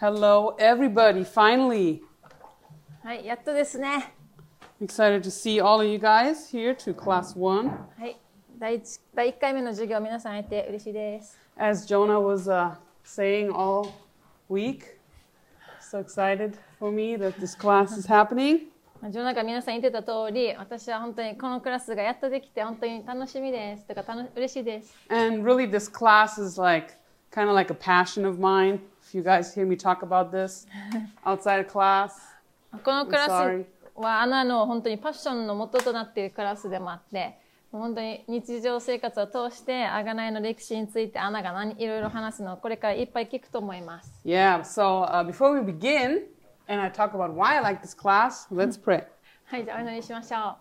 Hello, everybody. Finally, はい、やっとですね。 excited to see all of you guys here to class one. はい、第一第1回目の授業、皆さん会えて嬉しいです。 As Jonah was uh, saying all week, so excited for me that this class is happening. まあ、ジョナが皆さん言ってた通り、私は本当にこのクラスがやっとできて、本当に楽しみです。とか、たの嬉しいです。 And really, this class is like kind of like a passion of mine. If you guys hear me talk about this outside of class, このクラ I'm スは、アナの本当にパッションの元となっているクラスでもあって、もう本当に日常生活を通して、あがないの歴史について、アナが何いろいろ話すのをこれからいっぱい聞くと思います。 yeah. So uh, before we begin, and I talk about why I like this class, let's pray. はい、じゃあお祈りしましょ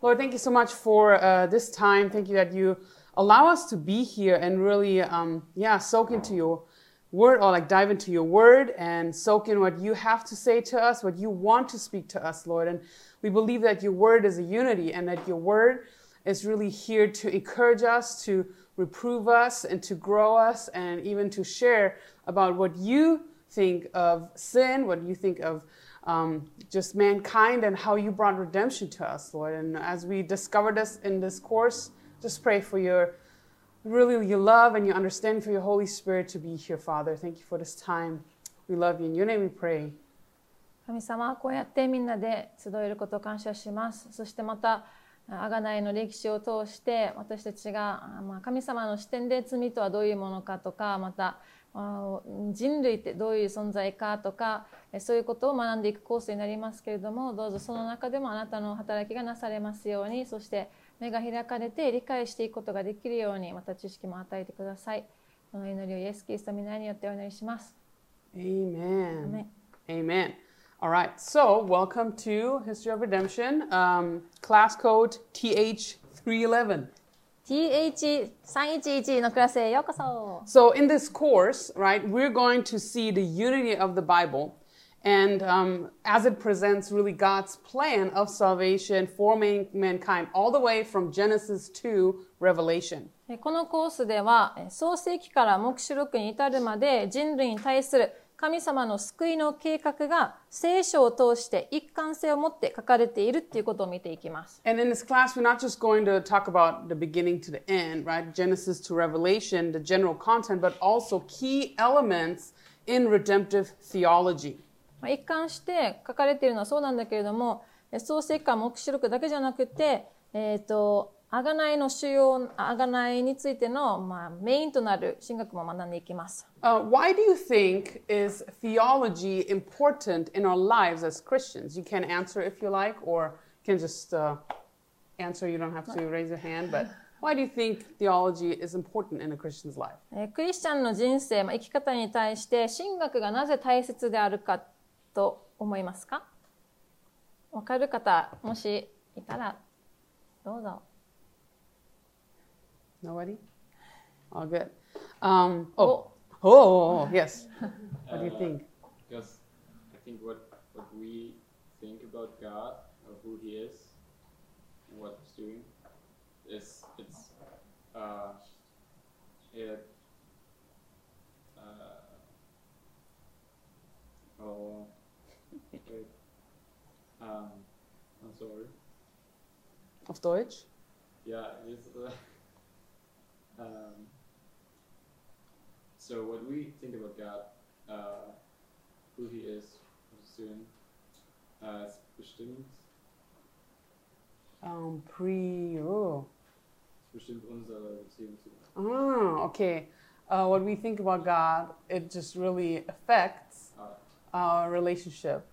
う。 Lord, thank you so much for uh, this time. Thank you that you allow us to be here and really, um, yeah, soak into your word or like dive into your word and soak in what you have to say to us, what you want to speak to us, Lord. And we believe that your word is a unity and that your word is really here to encourage us, to reprove us, and to grow us, and even to share about what you think of sin, what you think of um, just mankind and how you brought redemption to us, Lord. And as we discover this in this course, just pray for your really your love and your understanding for your Holy Spirit to be here, Father. Thank you for this time. We love you. In your name we pray. 神様こうやってみんなで集えることを感謝しますそしてまたあがないの歴史を通して私たちがあまあ神様の視点で罪とはどういうものかとかまたあ人類ってどういう存在かとかえそういうことを学んでいくコースになりますけれどもどうぞその中でもあなたの働きがなされますようにそして目が開かれて理解していくことができるようにまた知識も与えてくださいこの祈りをイエス・キリストの皆によってお祈りします Amen. Amen. All right. So, welcome to History of Redemption, um, class code TH311. TH311 のクラスへようこそ So, in this course, right, we're going to see the unity of the Bible and um, as it presents really God's plan of salvation for man- mankind, all the way from Genesis to Revelation. えこのコースではえ創世記から黙示録に至るまで人類に対する神様の救いの計画が聖書を通して一貫性を持って書かれているっていうことを見ていきます。 And in this class, we're not just going to talk about the beginning to the end, right? Genesis to Revelation, the general content, but also key elements in redemptive theology. まあ一貫して書かれているのはそうなんだけれどもえ創世記黙示録だけじゃなくて、えっ、と、贖いの主要、贖いについての、まあ、メインとなる神学も学んでいきます。Uh, why do you think is theology important in our lives as Christians? You can answer if you like, or you can just uh, answer. You don't have to raise your hand. But why do you think theology is important in a Christian's life? えークリスチャンの人生、まあ、生き方に対して神学がなぜ大切であるかと思いますかわかる方、もしいたらどうぞ。Nobody? All good. Um, oh. Oh, oh, oh, yes. What do you think? Because I think what what we think about God or who He is and what He's doing is it's uh, it uh, oh wait um I'm sorry Auf Deutsch? yeah uh, um, so what we think about God uh, who He is doing uh, ist bestimmt Um, pre. Oh. bestimmt unsere Beziehung zu Gott. Ah, okay. Uh, what we think about God, it just really affects Ah, our relationship.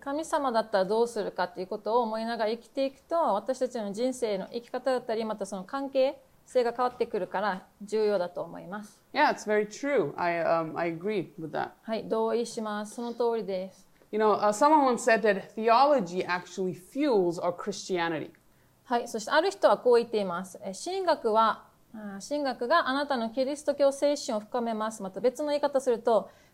神様だったらどうするかっていうことを思いながら生きていくと私たちの人生の生き方だったりまたその関係性が変わってくるから重要だと思います。Yeah, it's very true. I, um, I agree with that. はい、同意します。その通りです。You know, uh, someone once said that theology actually fuels our Christianity. はい、そしてある人はこう言っています。え神学は、あ神学があなたのキリスト教精神を深めます。また別の言い方すると、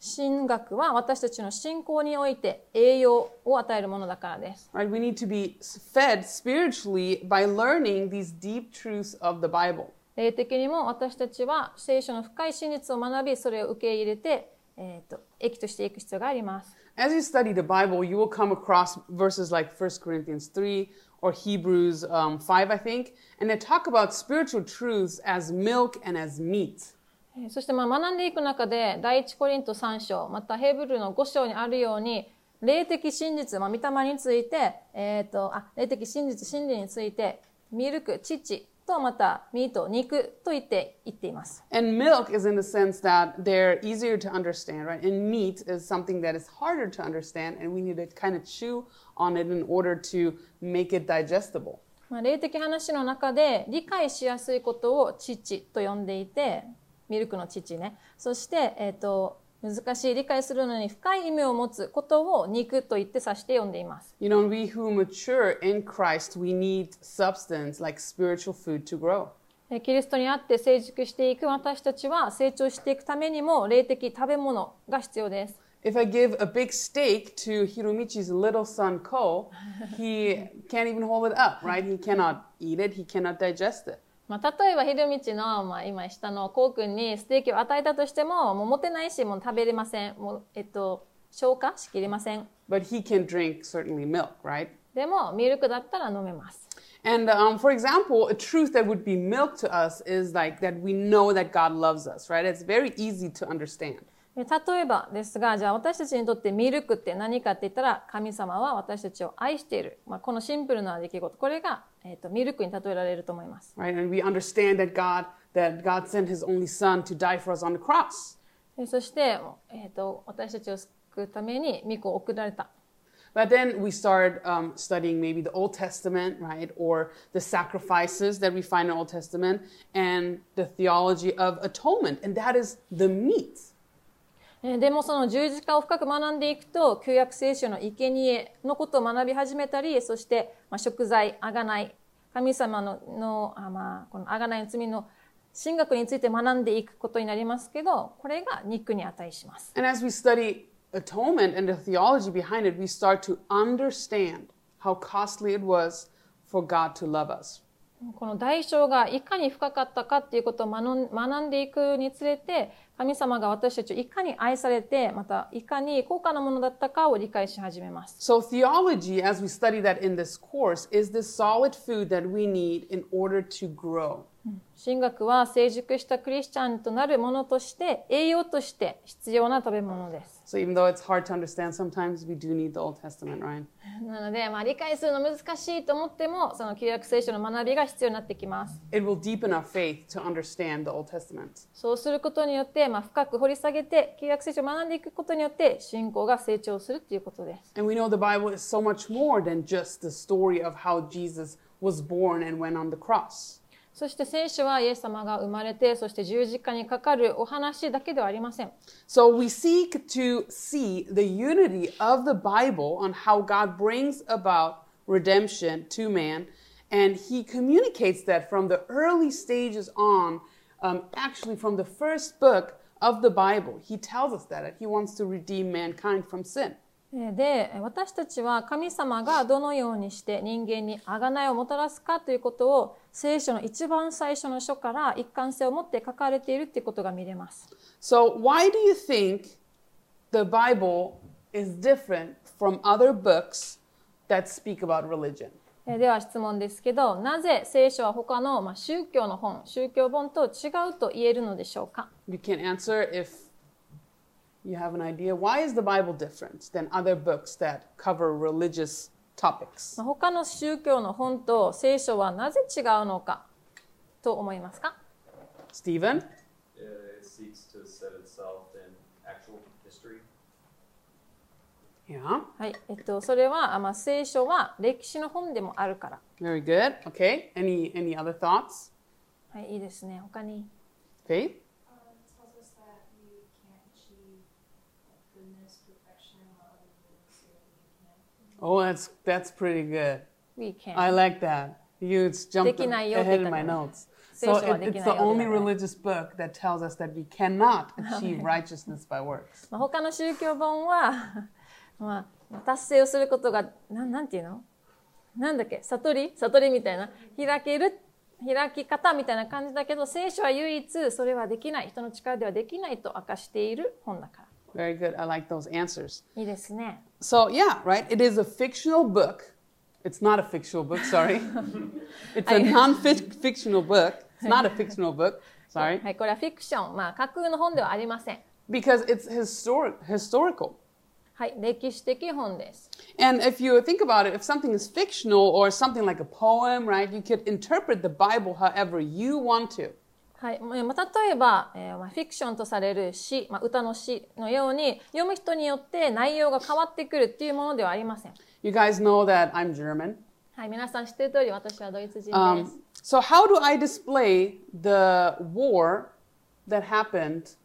神学は私たちの信仰において栄養を与えるものだからです。Right? We need to be fed spiritually by learning these deep truths of the Bible. 霊的にも私たちは聖書の深い真実を学び、それを受け入れて、えー、と益としていく必要があります。As you study the Bible, you will come across verses like 1 Corinthians 3 or Hebrews um, 5, I think, and they talk about spiritual truths as milk and as meat. えーそしてまあ学んでいく中で、第一コリント3章、またヘブルの5章にあるように、霊的真実、まあ、御霊について、えー、とあ霊的真実、真理について、ミルク、乳とまたミート、肉と言って言っています。And milk is in the sense that they're easier to understand, right? And meat is something that is harder to understand, and we need to kind of chew on it in order to make it digestible. まあ、霊的話の中で理解しやすいことを乳と呼んでいて、ミルクの乳ね。そして、えっ、と、難しい理解するのに深い意味を持つことを肉と言って指して呼んでいます。You know, we who mature in Christ, we need substance like spiritual food to grow. えーキリストにあって成熟していく私たちは成長していくためにも霊的食べ物が必要です。If I give a big steak to Hiromichi's little son Ko, he can't even hold it up, right? He cannot eat it, he cannot digest it. まあ、例えば、ひるみちの、まあ、今下のこうくんにステーキを与えたとしても、もう持てないし、もう食べれません。もう、えっと、消化しきれません。But he can drink certainly milk, right? でも、ミルクだったら飲めます。And um, for example, a truth that would be milk to us is like that we know that God loves us, right? It's very easy to understand. で例えばですが、じゃあ私たちにとってミルクって何かって言ったら、神様は私たちを愛している。まあ、このシンプルな出来事、これが、えっとミルクに例えられると思います。right? And we understand that God that God sent His only Son to die for us on the cross. でそして、えっと私たちを救うために御子を送られた。But then we start um, studying maybe the Old Testament, right, or the sacrifices that we find in the Old Testament, and the theology of atonement, and that is the meat. えーでもその十字架を深く学んでいくと、旧約聖書の生贄のことを学び始めたり、そして、まあ、食材、あがない、神様の、のあまあ、このあがないの罪の神学について学んでいくことになりますけど、これが肉に値します。And as we study atonement and the theology behind it, we start to understand how costly it was for God to love us. この代償がいかに深かったかっていうことを学んでいくにつれて、神様が私たちをいかに愛されて、またいかに高価なものだったかを理解し始めます。So, theology, as we study that in this course, is the solid food that we need in order to grow. 神学は成熟したクリスチャンとなるものとして、栄養として必要な食べ物です。So, even though it's hard to understand sometimes, we do need the Old Testament, right? なので、まあ、理解するの難しいと思っても、その旧約聖書の学びが必要になってきます。It will deepen our faith to understand the Old Testament. そうすることによって、まあ、深く掘り下げて、旧約聖書を学んでいくことによって、信仰が成長するっていうことです。And we know the Bible is so much more than just the story of how Jesus was born and went on the cross. そして聖書はイエス様が生まれて、そして十字架にかかるお話だけではありません。So we seek to see the unity of the Bible on how God brings about redemption to man, and He communicates that from the early stages on, um, actually from the first book of the Bible. He tells us that, He wants to redeem mankind from sin. えーで、私たちは神様がどのようにして人間に贖いをもたらすかということを聖書の一番最初の書から一貫性を持って書かれているということが見れます。So, why do you think the Bible is different from other books that speak about religion? えーでは質問ですけど、なぜ聖書は他の、まあ、宗教の本、宗教本と違うと言えるのでしょうか You can answer if you have an idea. Why is the Bible different than other books that cover religious topics? まあ他の宗教の本と聖書はなぜ違うのかと思いますか Stephen? Uh, it seeks to set itself in actual history. Yeah, はい、えっと、それは、あまあ、聖書は歴史の本でもあるから。very good. Okay, any any other thoughts? はい、いいですね。他に。Faith? Uh, it tells us that we can't achieve like, goodness, perfection, while other people say that we can. Oh, that's that's pretty good. We can. I like that. You just jumped ahead in た my notes. 聖 So it, it's the only religious book that tells us that we cannot achieve righteousness by works. まあ、他の宗教本は、まあ、達成をすることが、なんなんていうのなんだっけ悟り悟りみたいな。開ける、開き方みたいな感じだけど、聖書は唯一それはできない。人の力ではできないと明かしている本だから。Very good. I like those answers. いいですね。So yeah, right. It is a fictional book. It's not a fictional book. Sorry, it's a I- non-fictional book. It's not a fictional book. Sorry, はい、これはフィクション。まあ、架空の本ではありません。 because it's historic, historical. はい、歴史的本です。 And if you think about it, if something is fictional or something like a poem, right, you could interpret the Bible however you want to. はい、まあ例えば、えーまあ、フィクションとされる詩、まあ、歌の詩のように読む人によって内容が変わってくるっていうものではありません。You guys know that I'm German. はい、皆さん知っている通り私はドイツ人です。Um, so how do I display the war that happened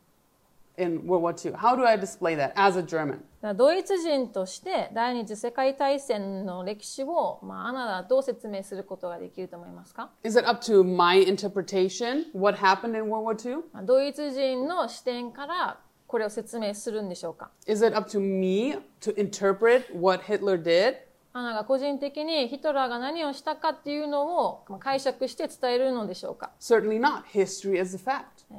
in World War II? How do I display that as a German? ドイツ人として第二次世界大戦の歴史を、まあ、あなたはどう説明することができると思いますか、Is it up to my interpretation what happened in World War II? まあドイツ人の視点からこれを説明するんでしょうか Is it up to me to interpret what Hitler did? ハナが個人的にヒトラーが何をしたかっていうのを解釈して伝えるのでしょうか。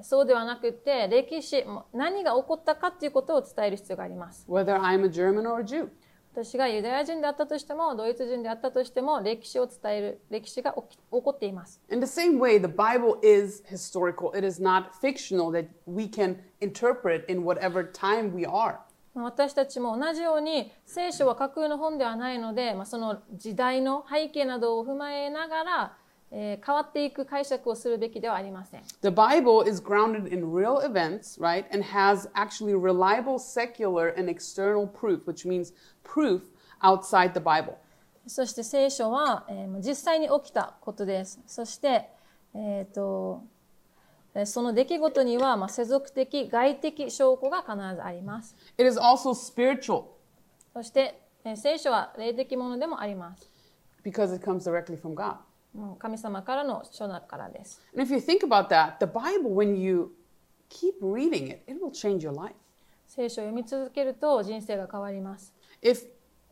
そうではなくて、歴史、何が起こったかっていうことを伝える必要があります。私がユダヤ人であったとしても、ドイツ人であったとしても、歴史を伝える、歴史が起,き起こっています。まあ私たちも同じように聖書は架空の本ではないので、まあ、その時代の背景などを踏まえながら、えー変わっていく解釈をするべきではありません The Bible is grounded in real events, right? And has actually reliable secular and external proof, which means proof outside the Bible. そして聖書は、えーまあ実際に起きたことですそして、えーとえーその出来事には、まあ、世俗的外的証拠が必ずあります It is also spiritual そして、えー聖書は霊的ものでもあります because it comes directly from God. 神様からの書だからです。And if you think about that, the Bible, when you keep reading it, it will change your life. 聖書を読み続けると人生が変わります。If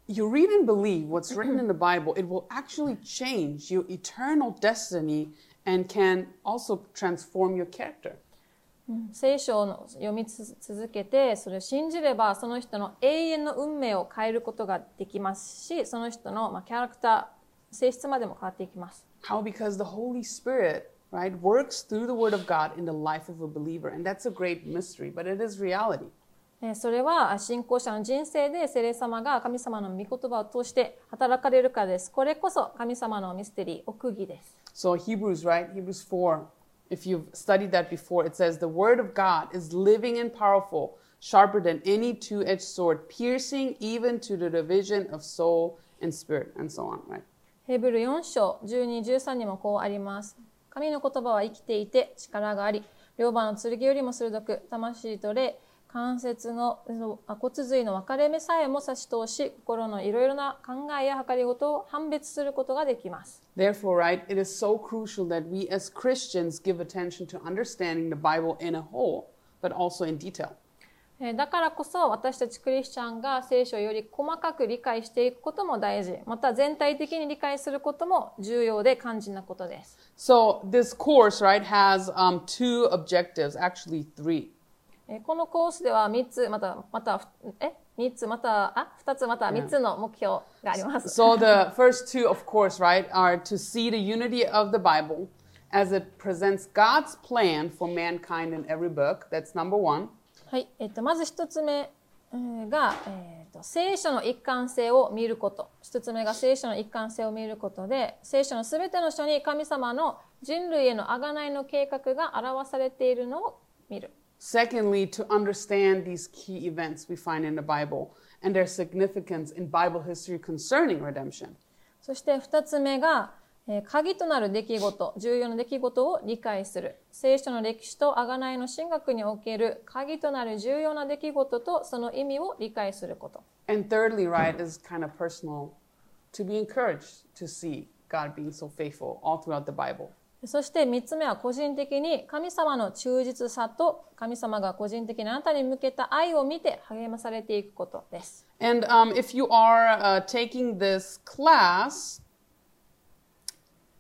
you read and believe what's written in the Bible, it will actually change your eternal destiny and can also transform your character. 聖書を読みつ続けてそれを信じればその人の永遠の運命を変えることができますしその人のまあキャラクター性質までも変わっていきます。How? Because the Holy Spirit, right, works through the Word of God in the life of a believer. And that's a great mystery, but it is reality. えーそれは信仰者の人生で聖霊様が神様の御言葉を通して働かれるからです。これこそ神様のミステリー、奥義です。So, Hebrews, right? Hebrews 4, if you've studied that before, it says, The Word of God is living and powerful, sharper than any two edged sword, piercing even to the division of soul and spirit, and so on, right? ヘブル4章12、13にもこうあります。神の言葉は生きていて力があり、両刃の剣よりも鋭く、魂と霊、 関節のあ骨髄の分かれ目さえも差し通し、心のいろいろな考えや計りごとを判別することができます。Therefore, right, it is so crucial that we as Christians give attention to understanding the Bible in a whole, but also in detail. えーだからこそ私たちクリスチャンが聖書をより細かく理解していくことも大事。また全体的に理解することも重要で肝心なことです。So, this course, right, has um, two objectives, actually, three. えーこのコースでは3つ、また、また、え ?3 つ、また、あ ?2 つ、また3つの目標があります。So, the first two, of course, right, are to see the unity of the Bible as it presents God's plan for mankind in every book. That's number one. はい。えっと、まず1つ目えーが、えっと、聖書の一貫性を見ること。1つ目が聖書の一貫性を見ることで、聖書のすべての書に神様の人類への贖いの計画が表されているのを見る。Secondly, to understand these key events we find in the Bible and their significance in Bible history concerning redemption. そして2つ目が、 えー鍵となる出来事、重要な出来事を理解する。聖書の歴史と贖いの神学における鍵となる重要な出来事とその意味を理解すること。 And thirdly, right, is kind of personal to be encouraged to see God being so faithful all throughout the Bible. そして3つ目は個人的に神様の忠実さと神様が個人的にあなたに向けた愛を見て励まされていくことです。And um, if you are uh, taking this class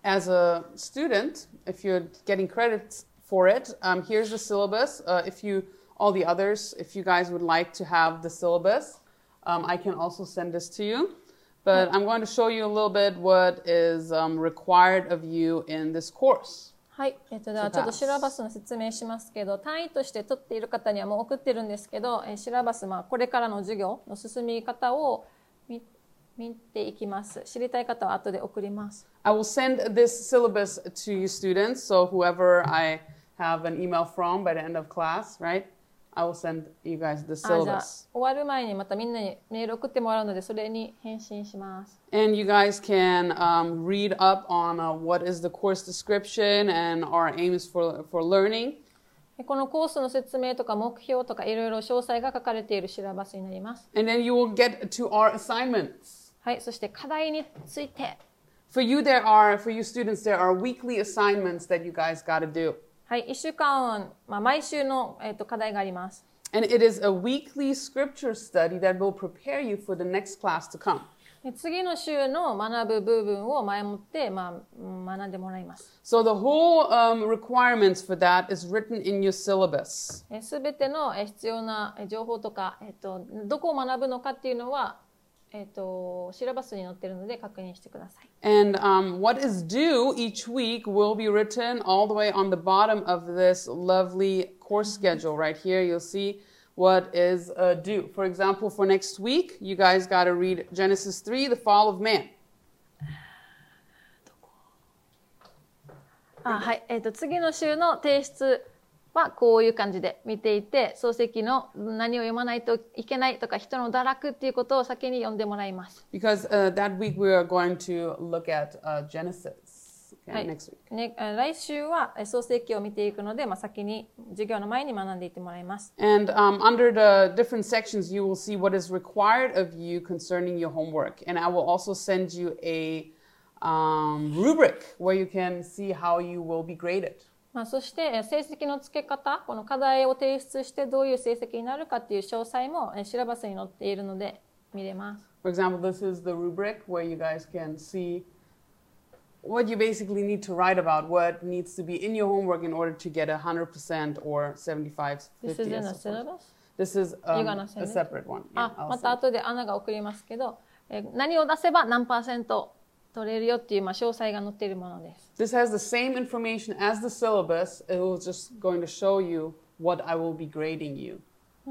as a student, if you're getting credits for it, um, here's the syllabus. Uh, if you, all the others, if you guys would like to have the syllabus, um, I can also send this to you. But I'm going to show you a little bit what is um, required of you in this course. はい。えっと、ではちょっとシラバスの説明しますけど、単位として取っている方にはもう送ってるんですけど、えーシラバス、まあ、これからの授業の進み方を見見ていきます。知りたい方は後で送ります。I will send this syllabus to you students. So whoever I have an email from by the end of class, right? I will send you guys the あじゃあ syllabus. 終わる前にまたみんなにメール送ってもらうので、それに返信します。 And you guys can um, read up on uh, what is the course description and our aims for, for learning. でこのコースの説明とか目標とかいろいろ詳細が書かれているシラバスになります。 And then you will get to our assignments. はい。そして課題について。 For you, there are, for you students, there are weekly assignments that you guys got to do. はい。1週間、まあ、毎週の、えっと課題があります。And it is a weekly scripture study that will prepare you for the next class to come. で次の週の学ぶ部分を前もって、まあうん、学んでもらいます。So the whole um, requirements for that is written in your syllabus. すべてのえ必要なえ情報とか、えっと、どこを学ぶのかっていうのは、えっと、シラバスに載ってるので確認してください。 And um, what is due each week will be written all the way on the bottom of this lovely course schedule right here. You'll see what is uh, due. For example, for next week, you guys got to read Genesis 3, the fall of man. あはい、えっと、次の週の提出 はこういう感じで見ていて、漱石の何を読まないといけないとか、人の堕落っていうことを先に読んでもらいます。Because uh, that week we are going to look at uh, Genesis. Okay, はい next week. 来週はえ創世記を見ていくので、まあ、先に授業の前に学んでいってもらいます。And um, under the different sections, you will see what is required of you concerning your homework. And I will also send you a um, rubric where you can see how you will be graded. まあ、そしてえ成績の付け方、この課題を提出してどういう成績になるかっていう詳細もえシラバスに載っているので見れます。For example, this is the rubric where you guys can see what you basically need to write about, what needs to be in your homework in order to get a 100% or 75, This 50. is in a syllabus? This is um, a separate one. Yeah, あ、また.後でアナが送りますけど、え何を出せば何パーセント取れるよっていう、まあ、詳細が載っているものです。This has the same information as the syllabus. It was just going to show you what I will be grading you.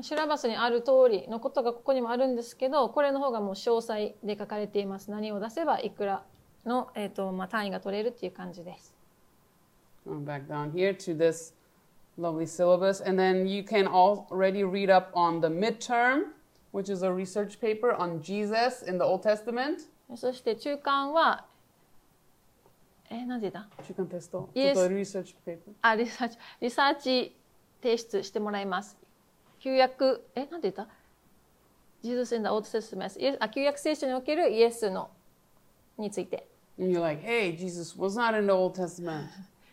シラバスにある通りのことがここにもあるんですけど、これの方がもう詳細で書かれています。何を出せばいくらの、えーとまあ、単位が取れるっていう感じです。Going back down here to this lovely syllabus. And then you can already read up on the midterm, which is a research paper on Jesus in the Old Testament. そして中間は、えなんでだ？中間。リサーチ。あ、リサーチ。リサーチ提出してもらいます。旧約、えなんでだジー旧約聖書におけるイエスの、について like, hey, Jesus was not in the Old Testament.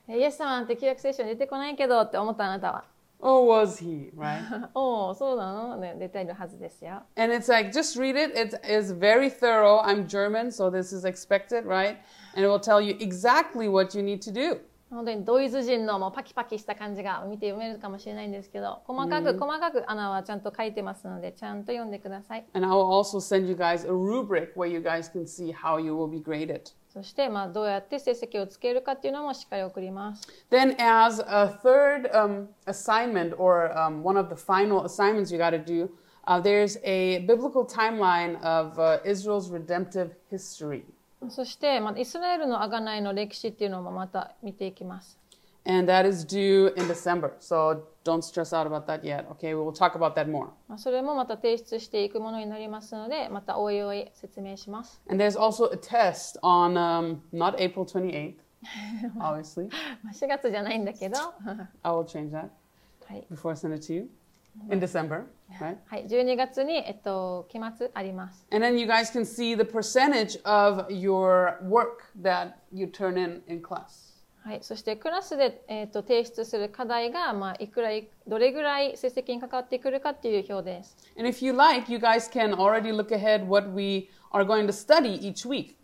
イエス様なんて旧約聖書に出てこないけどって思ったあなたは？Oh, was he, right? おお、そうなの、ね、出ているはずですよ。 and it's like, just read it. It is very thorough. I'm German, so this is expected, right? And it will tell you exactly what you need to do. 本当にドイツ人のもうパキパキした感じが見て読めるかもしれないんですけど、細かく細かくアナはちゃんと書いてますので、ちゃんと読んでください。 And I will also send you guys a rubric where you guys can see how you will be graded. そして、まあ、どうやって成績をつけるかっていうのもしっかり送ります。Then, as a third um, assignment or um, one of the final assignments you got to do, uh, there's a biblical timeline of uh, Israel's redemptive history. そして、まあ、イスラエルの贖いの歴史っていうのもまた見ていきます。And that is due in December. So don't stress out about that yet. Okay, we will talk about that more. まあそれもまた提出していくものになりますので、またおいおい説明します。 And there's also a test on um, not April 28th, obviously. まあ4月じゃないんだけど、は I will change that い、 before I send it to you in December, right? はい、12月に、えっと、期末あります。 And then you guys can see the percentage of your work that you turn in in class. はい、そしてクラスで、えっと提出する課題が、まあ、いくらいどれぐらい成績に関わってくるかっていう表です。And if you like, you guys can already look ahead what we are going to study each week.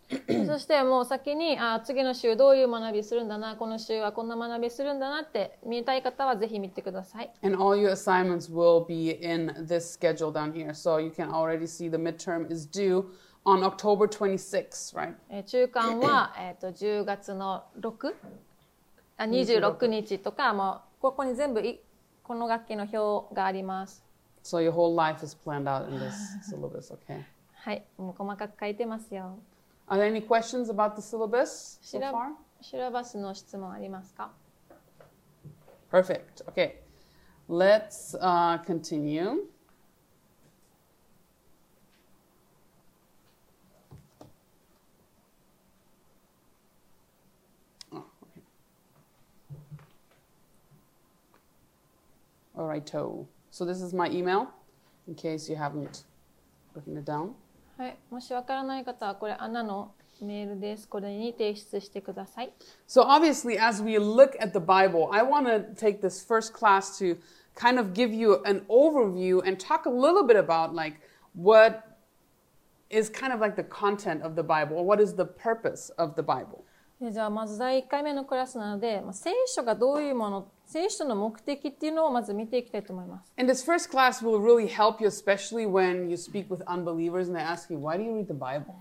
そしてもう先にあ次の週どういう学びするんだなこの週はこんな学びするんだなって見たい方はぜひ見てください。And all your assignments will be in this schedule down here. So you can already see the midterm is due on October 26th, right? えー中間は、えー、と10月の6あ26日とかもうここに全部いこの学期の表があります。So your whole life is planned out in this syllabus, okay? はい、もう細かく書いてますよ。Are there any questions about the syllabus so far? シラバスの質問ありますか Perfect. Okay. Let's uh, continue. All right, so so this is my email, in case you haven't written it down. はい、もしわからない方はこれアナのメールです。これに提出してください。 So obviously, as we look at the Bible, I want to take this first class to kind of give you an overview and talk a little bit about like what is kind of like the content of the Bible or what is the purpose of the Bible. でじゃあまず第1回目のクラスなので、まあ、聖書がどういうもの聖書の目的っていうのをまず見ていきたいと思います。And this first class will really help you, especially when you speak with unbelievers and they ask you, "Why do you read the Bible?"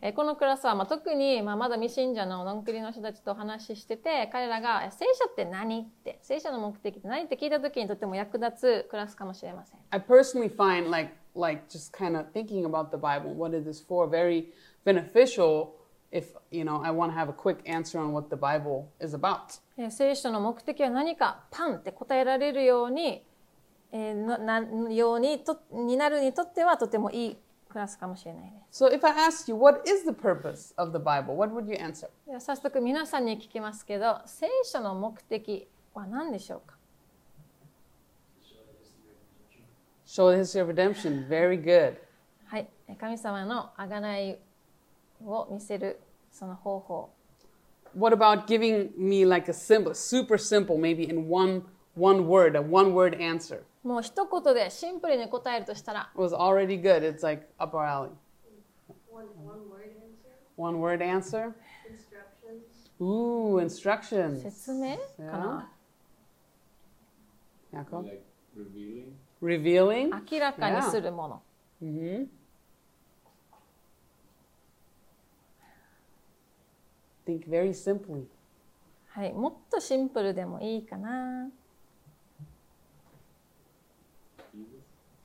えーこのクラスはまあ特にまあまだ未信者ののんくりの人たちとお話ししてて彼らがえ聖書って何って聖書の目的って何って聞いた時にとても役立つクラスかもしれません。I personally find like like just kind of thinking about the Bible, what it is for, very beneficial if you know I want to have a quick answer on what the Bible is about. えー聖書の目的は何かパンって答えられるように、えーななようにとになるにとってはとてもいいクラスかもしれないです。So if I asked you, what is the purpose of the Bible? What would you answer? では早速皆さんに聞きますけど聖書の目的は何でしょうか Show the history of redemption. Very good. はい、えー神様の贖いを見せるその方法 What about giving me like a simple, super simple, maybe in one one word, a one word answer? もう一言でシンプルに答えるとしたら It was already good. It's like up our alley. One, one word answer, One word answer. instructions. Ooh, instructions. 説明かな Jakob? Like revealing. Revealing. 明らかにするもの hmm Think very simply. はい、もっとシンプルでもいいかな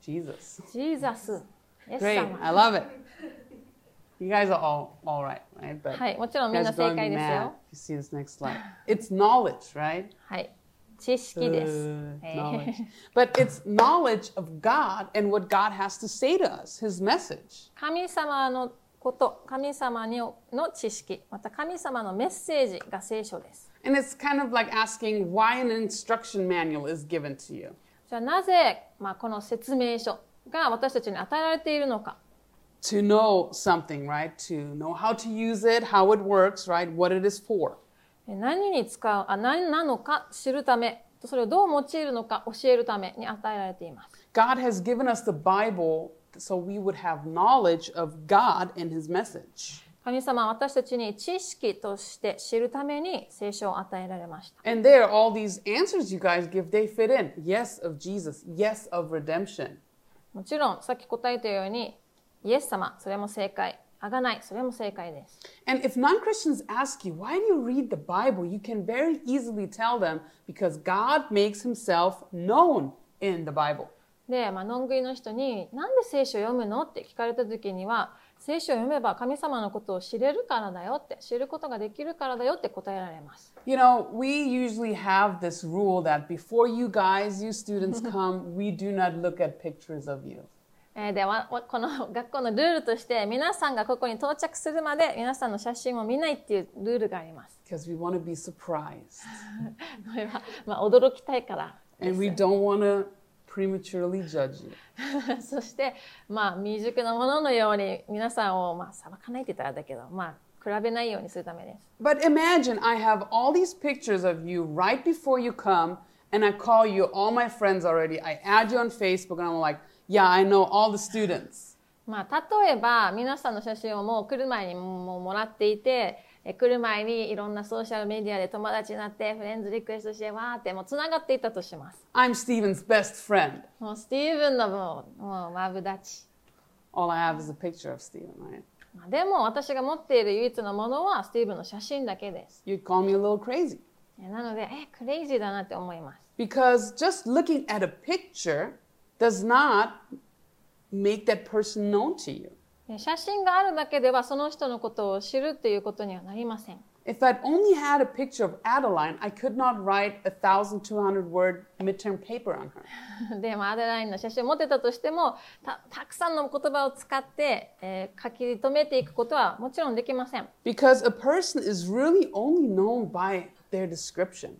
Jesus. Jesus. ジーザスイエス Great. 様 I love it. You guys are all all right, right? But はい、もちろんみ you ん guys な are 正 going 解 to be です mad よ if you see this next slide. It's knowledge, right? はい知識です Uh, え knowledge. ー But it's knowledge of God and what God has to say to us, His message. 神様の こと神様にの知識また神様のメッセージが聖書です And it's kind of like asking why an instruction manual is given to you. じゃあなぜ、まあ、この説明書が私たちに与えられているのか To know something, right? To know how to use it, how it works, right? What it is for. え何に使うあ何なのか知るためそれをどう用いるのか教えるために与えられています God has given us the Bible so we would have knowledge of God and His message. 神様は私たちに知識として知るために聖書を与えられました And there, all these answers you guys give, they fit in. Yes, of Jesus. Yes, of redemption. もちろんさっき答えたようにイエス様それも正解あがないそれも正解です And if non Christians ask you, why do you read the Bible? You can very easily tell them because God makes Himself known in the Bible. で、まあのんぐりの人に「なんで聖書を読むの?」って聞かれた時には聖書を読めば神様のことを知れるからだよって知ることができるからだよって答えられます You know, we usually have this rule that before you guys, you students come, we do not look at pictures of you. えーでわわこの学校のルールとして皆さんがここに到着するまで皆さんの写真を見ないっていうルールがあります。because we want to be surprised 驚きたいからで and we す。don't want to prematurely judge you. そして、まあ、未熟なもののように皆さんを、まあ、裁かないって言ったらだけど、まあ、比べないようにするためです。But imagine I have all these pictures of you right before you come, and I call you all my friends already. I add you on Facebook, and I'm like, yeah, I know all the students. まあ、例えば皆さんの写真をもう来る前にもうもらっていてえ来る前にいろんなソーシャルメディアで友達になってフレンズリクエストしてわーってもうつながっていったとします I'm Steven's best friend. もうスティーブンのもうもうマブダチ All I have is a picture of Steven, right? まあでも私が持っている唯一のものはスティーブンの写真だけです You'd call me a little crazy. えなのでえクレイジーだなって思います Because just looking at a picture does not make that person known to you. で写真があるだけではその人のことを知るっていうことにはなりません If I'd only had a picture of Adeline, I could not write a 1,200 word midterm paper on her. で、まあ、アデラインの写真を持ってたとしてもたたくさんの言葉を使って、えー書き留めていくことはもちろんできません、Because a person is really only known by their description.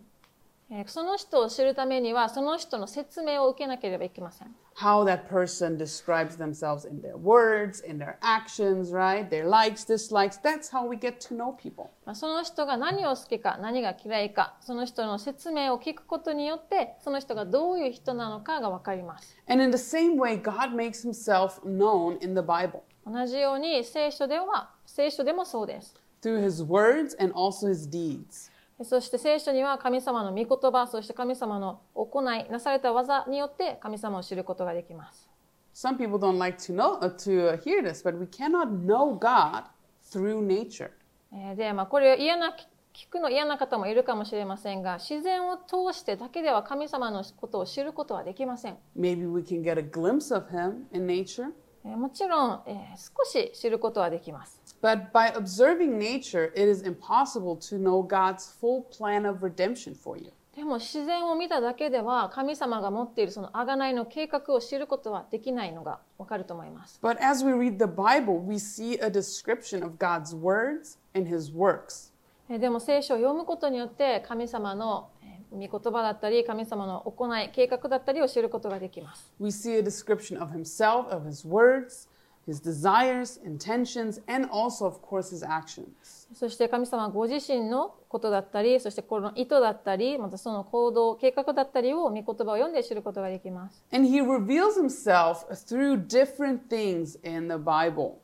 えーその人を知るためにはその人の説明を受けなければいけません How that person describes themselves in their words, in their actions, right? Their likes, dislikes. That's how we get to know people. まあその人が何を好きか何が嫌いかその人の説明を聞くことによってその人がどういう人なのかが分かります And in the same way, God makes himself known in the Bible 同じように聖書では聖書でもそうです through his words and also his deeds. そして聖書には神様の御言葉そして神様の行いなされた技によって神様を知ることができます Some people don't like to know uh, to uh, hear this, but we cannot know God through nature. えーで、まあ、これ嫌な聞くの嫌な方もいるかもしれませんが自然を通してだけでは神様のことを知ることはできません、Maybe we can get a glimpse of him in nature, えーもちろん、えー少し知ることはできます but by observing nature, it is impossible to know God's full plan of redemption for you. でも自然を見ただけでは神様が持っているその贖いの計画を知ることはできないのがわかると思います But as we read the Bible, we see a description of God's words and his works. えーでも聖書を読むことによって神様のえー御言葉だったり神様の行い計画だったりを知ることができます We see a description of himself, of his words, his desires, intentions, and also, of course, his actions. そして神様ご自身のことだったりそしてこの意図だったりまたその行動計画だったりを御言葉を読んで知ることができます And he reveals himself through different things in the Bible.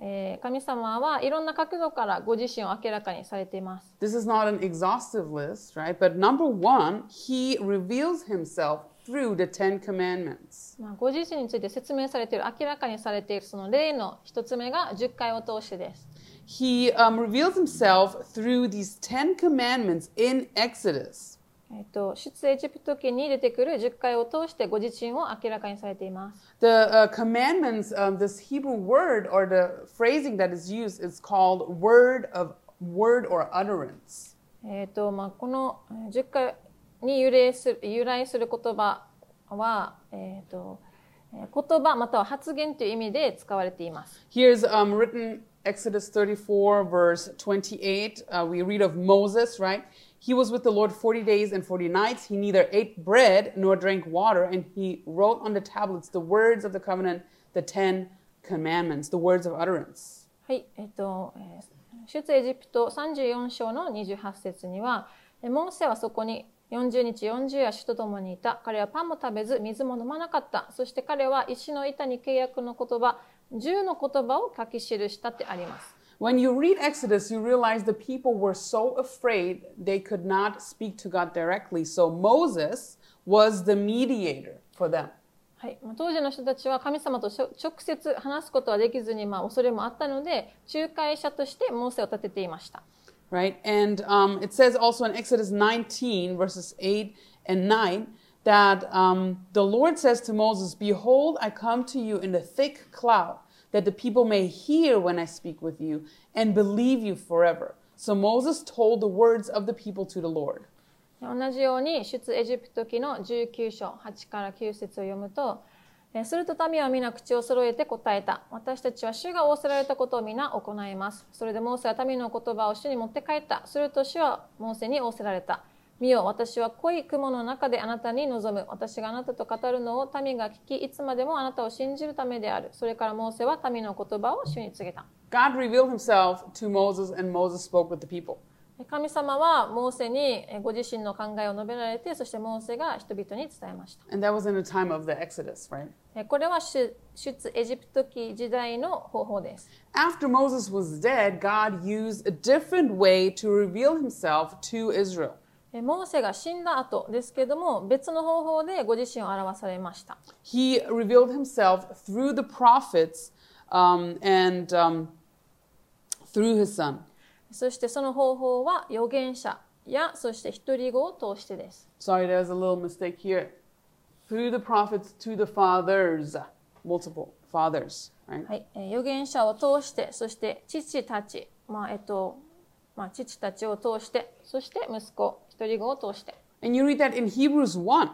えー神様はいろんな角度からご自身を明らかにされています This is not an exhaustive list, right? But number one, he reveals himself through the Ten Commandments. まあ、ご自身について説明されている明らかにされているその例の一つ目が10回を通してです He um, reveals himself through these Ten Commandments in Exodus. えっと出エジプト記に出てくる10回を通してご自身を明らかにされています。The uh, commandments, um, this Hebrew word or the phrasing that is used is called word of word or utterance. えっとまあ、このえー10回に由来する由来する言葉は、えっー言葉または発言という意味で使われています。Here's um, written Exodus 34, verse 28. Uh, we read of Moses, right? He was with the Lord 40 days and 40 nights. He neither ate bread nor drank water, and he wrote on the tablets the words of the covenant, the Ten Commandments, the words of utterance. はい、えっと、出エジプト34章の28節には、モーセはそこに40日40夜主と共にいた。彼はパンも食べず、水も飲まなかった。そして彼は石の板に契約の言葉、10の言葉を書き記したってあります。When you read Exodus, you realize the people were so afraid they could not speak to God directly. So Moses was the mediator for them. はい、まあ当時の人たちは神様としょ直接話すことはできずに、まあ、恐れもあったので仲介者としてモーセを立てていました。 right? And um, it says also in Exodus 19, verses 8 and 9, that um, the Lord says to Moses, Behold, I come to you in a thick cloud, That the people may hear when I speak with you and believe you forever. So Moses told the words of the people to the Lord. 同じように出エジプト記の19章8から9節を読むとすると民は皆口を揃えて答えた私たちは主が仰せられたことを皆行いますそれでモーセは民の言葉を主に持って帰ったすると主はモーセに仰せられた見よ私は濃い雲の中であなたに望む私があなたと語るのを民が聞きいつまでもあなたを信じるためであるそれからモーセは民の言葉を主に告げた God revealed himself to Moses, and Moses spoke with the people. 神様はモーセにえーご自身の考えを述べられてそしてモーセが人々に伝えました And that was in the time of the Exodus, right? えーこれは出出エジプト記時代の方法です。After Moses was dead, God used a different way to reveal himself to Israel. えーモーセが死んだ後ですけども別の方法でご自身を表されました。He revealed himself through the prophets um, and um, through his son. そしてその方法は預言者やそして独り子を通してです。Sorry, there's a little mistake here. Through the prophets to the fathers, multiple fathers, right? はい、えー預言者を通してそして父たち、まあえっとまあ、父たちを通してそして息子独り子を通して And you read that in Hebrews 1.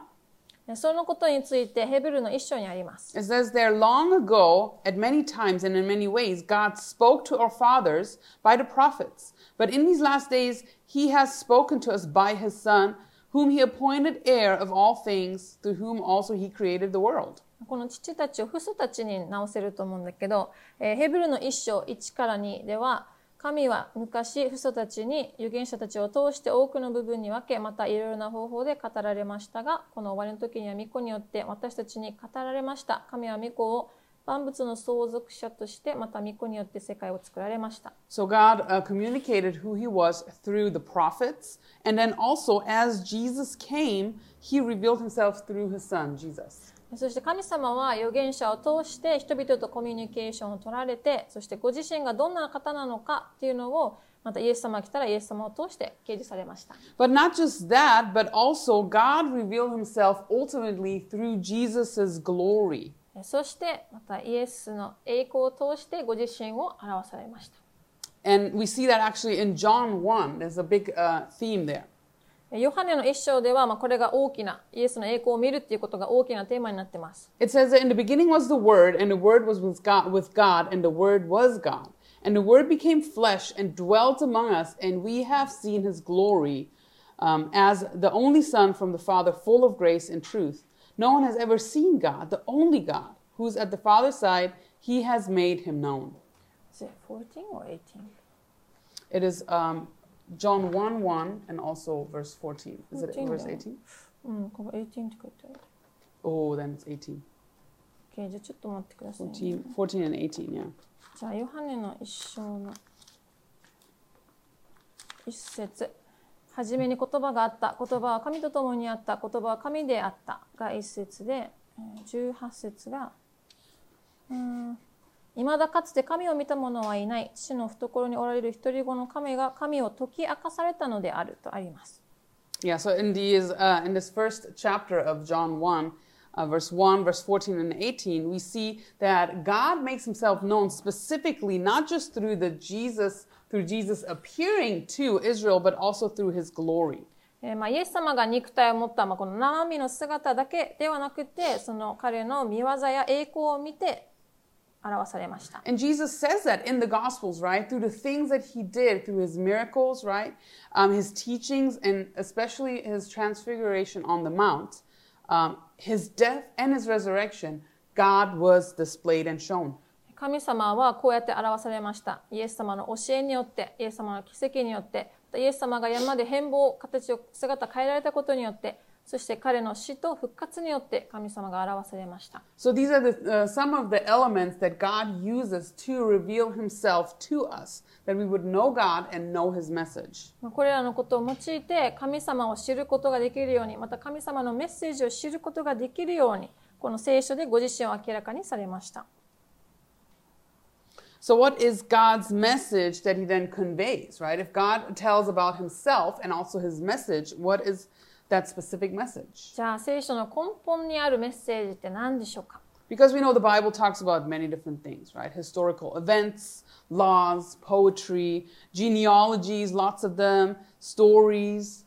でそのことについてヘブルの一章にあります。It says there, long ago, at many times and in many ways, God spoke to our fathers by the prophets. But in these last days, he has spoken to us by his Son, whom he appointed heir of all things, through whom also he created the world. この父たちを父祖たちに直せると思うんだけど、えーヘブルの一章1から2では神は昔父祖たちに預言者たちを通して多くの部分に分けまたいろいろな方法で語られましたがこの終わりの時には御子によって私たちに語られました神は御子を万物の相続者としてまた御子によって世界を作られました So God uh, communicated who he was through the prophets. And then also, as Jesus came, he revealed himself through his Son, Jesus. そして神様は預言者を通して人々とコミュニケーションを取られてそしてご自身がどんな方なのかっていうのをまたイエス様が来たらイエス様を通して掲示されました But not just that, but also God revealed himself ultimately through Jesus' glory. そしてまたイエスの栄光を通してご自身を表されました。And we see that actually in John 1. There's a big uh, theme there. ヨハネの一章では、まあ、これが大きな、イエスの栄光を見るっていうことが大きなテーマになっています。 It says that in the beginning was the Word, and the Word was with God, with God, and the Word was God. And the Word became flesh and dwelt among us, and we have seen his glory um, as the only Son from the Father, full of grace and truth. No one has ever seen God, the only God, who's at the Father's side. He has made him known. Is it 14 or 18? It is um, John 1 1 and also verse 14. Is it 14 verse だよ 18? うん、ここ18って書いてある。Oh, then it's 18. OK、じゃあちょっと待ってください、ね。14, 14 and 18, yeah. じゃあ、ヨハネの一章の一節。はじめに言葉があった。言葉は神と共にあった。言葉は神であった。が一節で、えー18節が、うーん、未だかつて神を見た者はいない。父の懐におられる一人子の神が神を解き明かされたのであるとあります。Yeah, so in these uh, in this first chapter of John 1, uh, verse 1, verse 14 and 18, we see that God makes himself known specifically not just through the Jesus through Jesus appearing to Israel but also through his glory. えーまあ、イエス様が肉体を持った、まあ、この生身の姿だけではなくて、その彼の見業や栄光を見て表されました。And Jesus says that in the Gospels, right? Through the things that he did, through his miracles, right? Um, his teachings, and especially his transfiguration on the Mount, um, his death and his resurrection, God was displayed and shown. 神様はこうやって表されました。イエス様の教えによって、イエス様の奇跡によって、イエス様が山で変貌、形を、姿変えられたことによって、そして彼の死と復活によって神様が表されました。So these are the, uh, some of the elements that God uses to reveal himself to us, that we would know God and know his message. まあこれらのことを用いて神様を知ることができるように、また神様のメッセージを知ることができるように、この聖書でご自身を明らかにされました。So, what is God's message that he then conveys, right? If God tells about himself and also his message, what is that specific message? じゃあ聖書の根本にあるメッセージって何でしょうか Because we know the Bible talks about many different things, right? Historical events, laws, poetry, genealogies, lots of them, stories.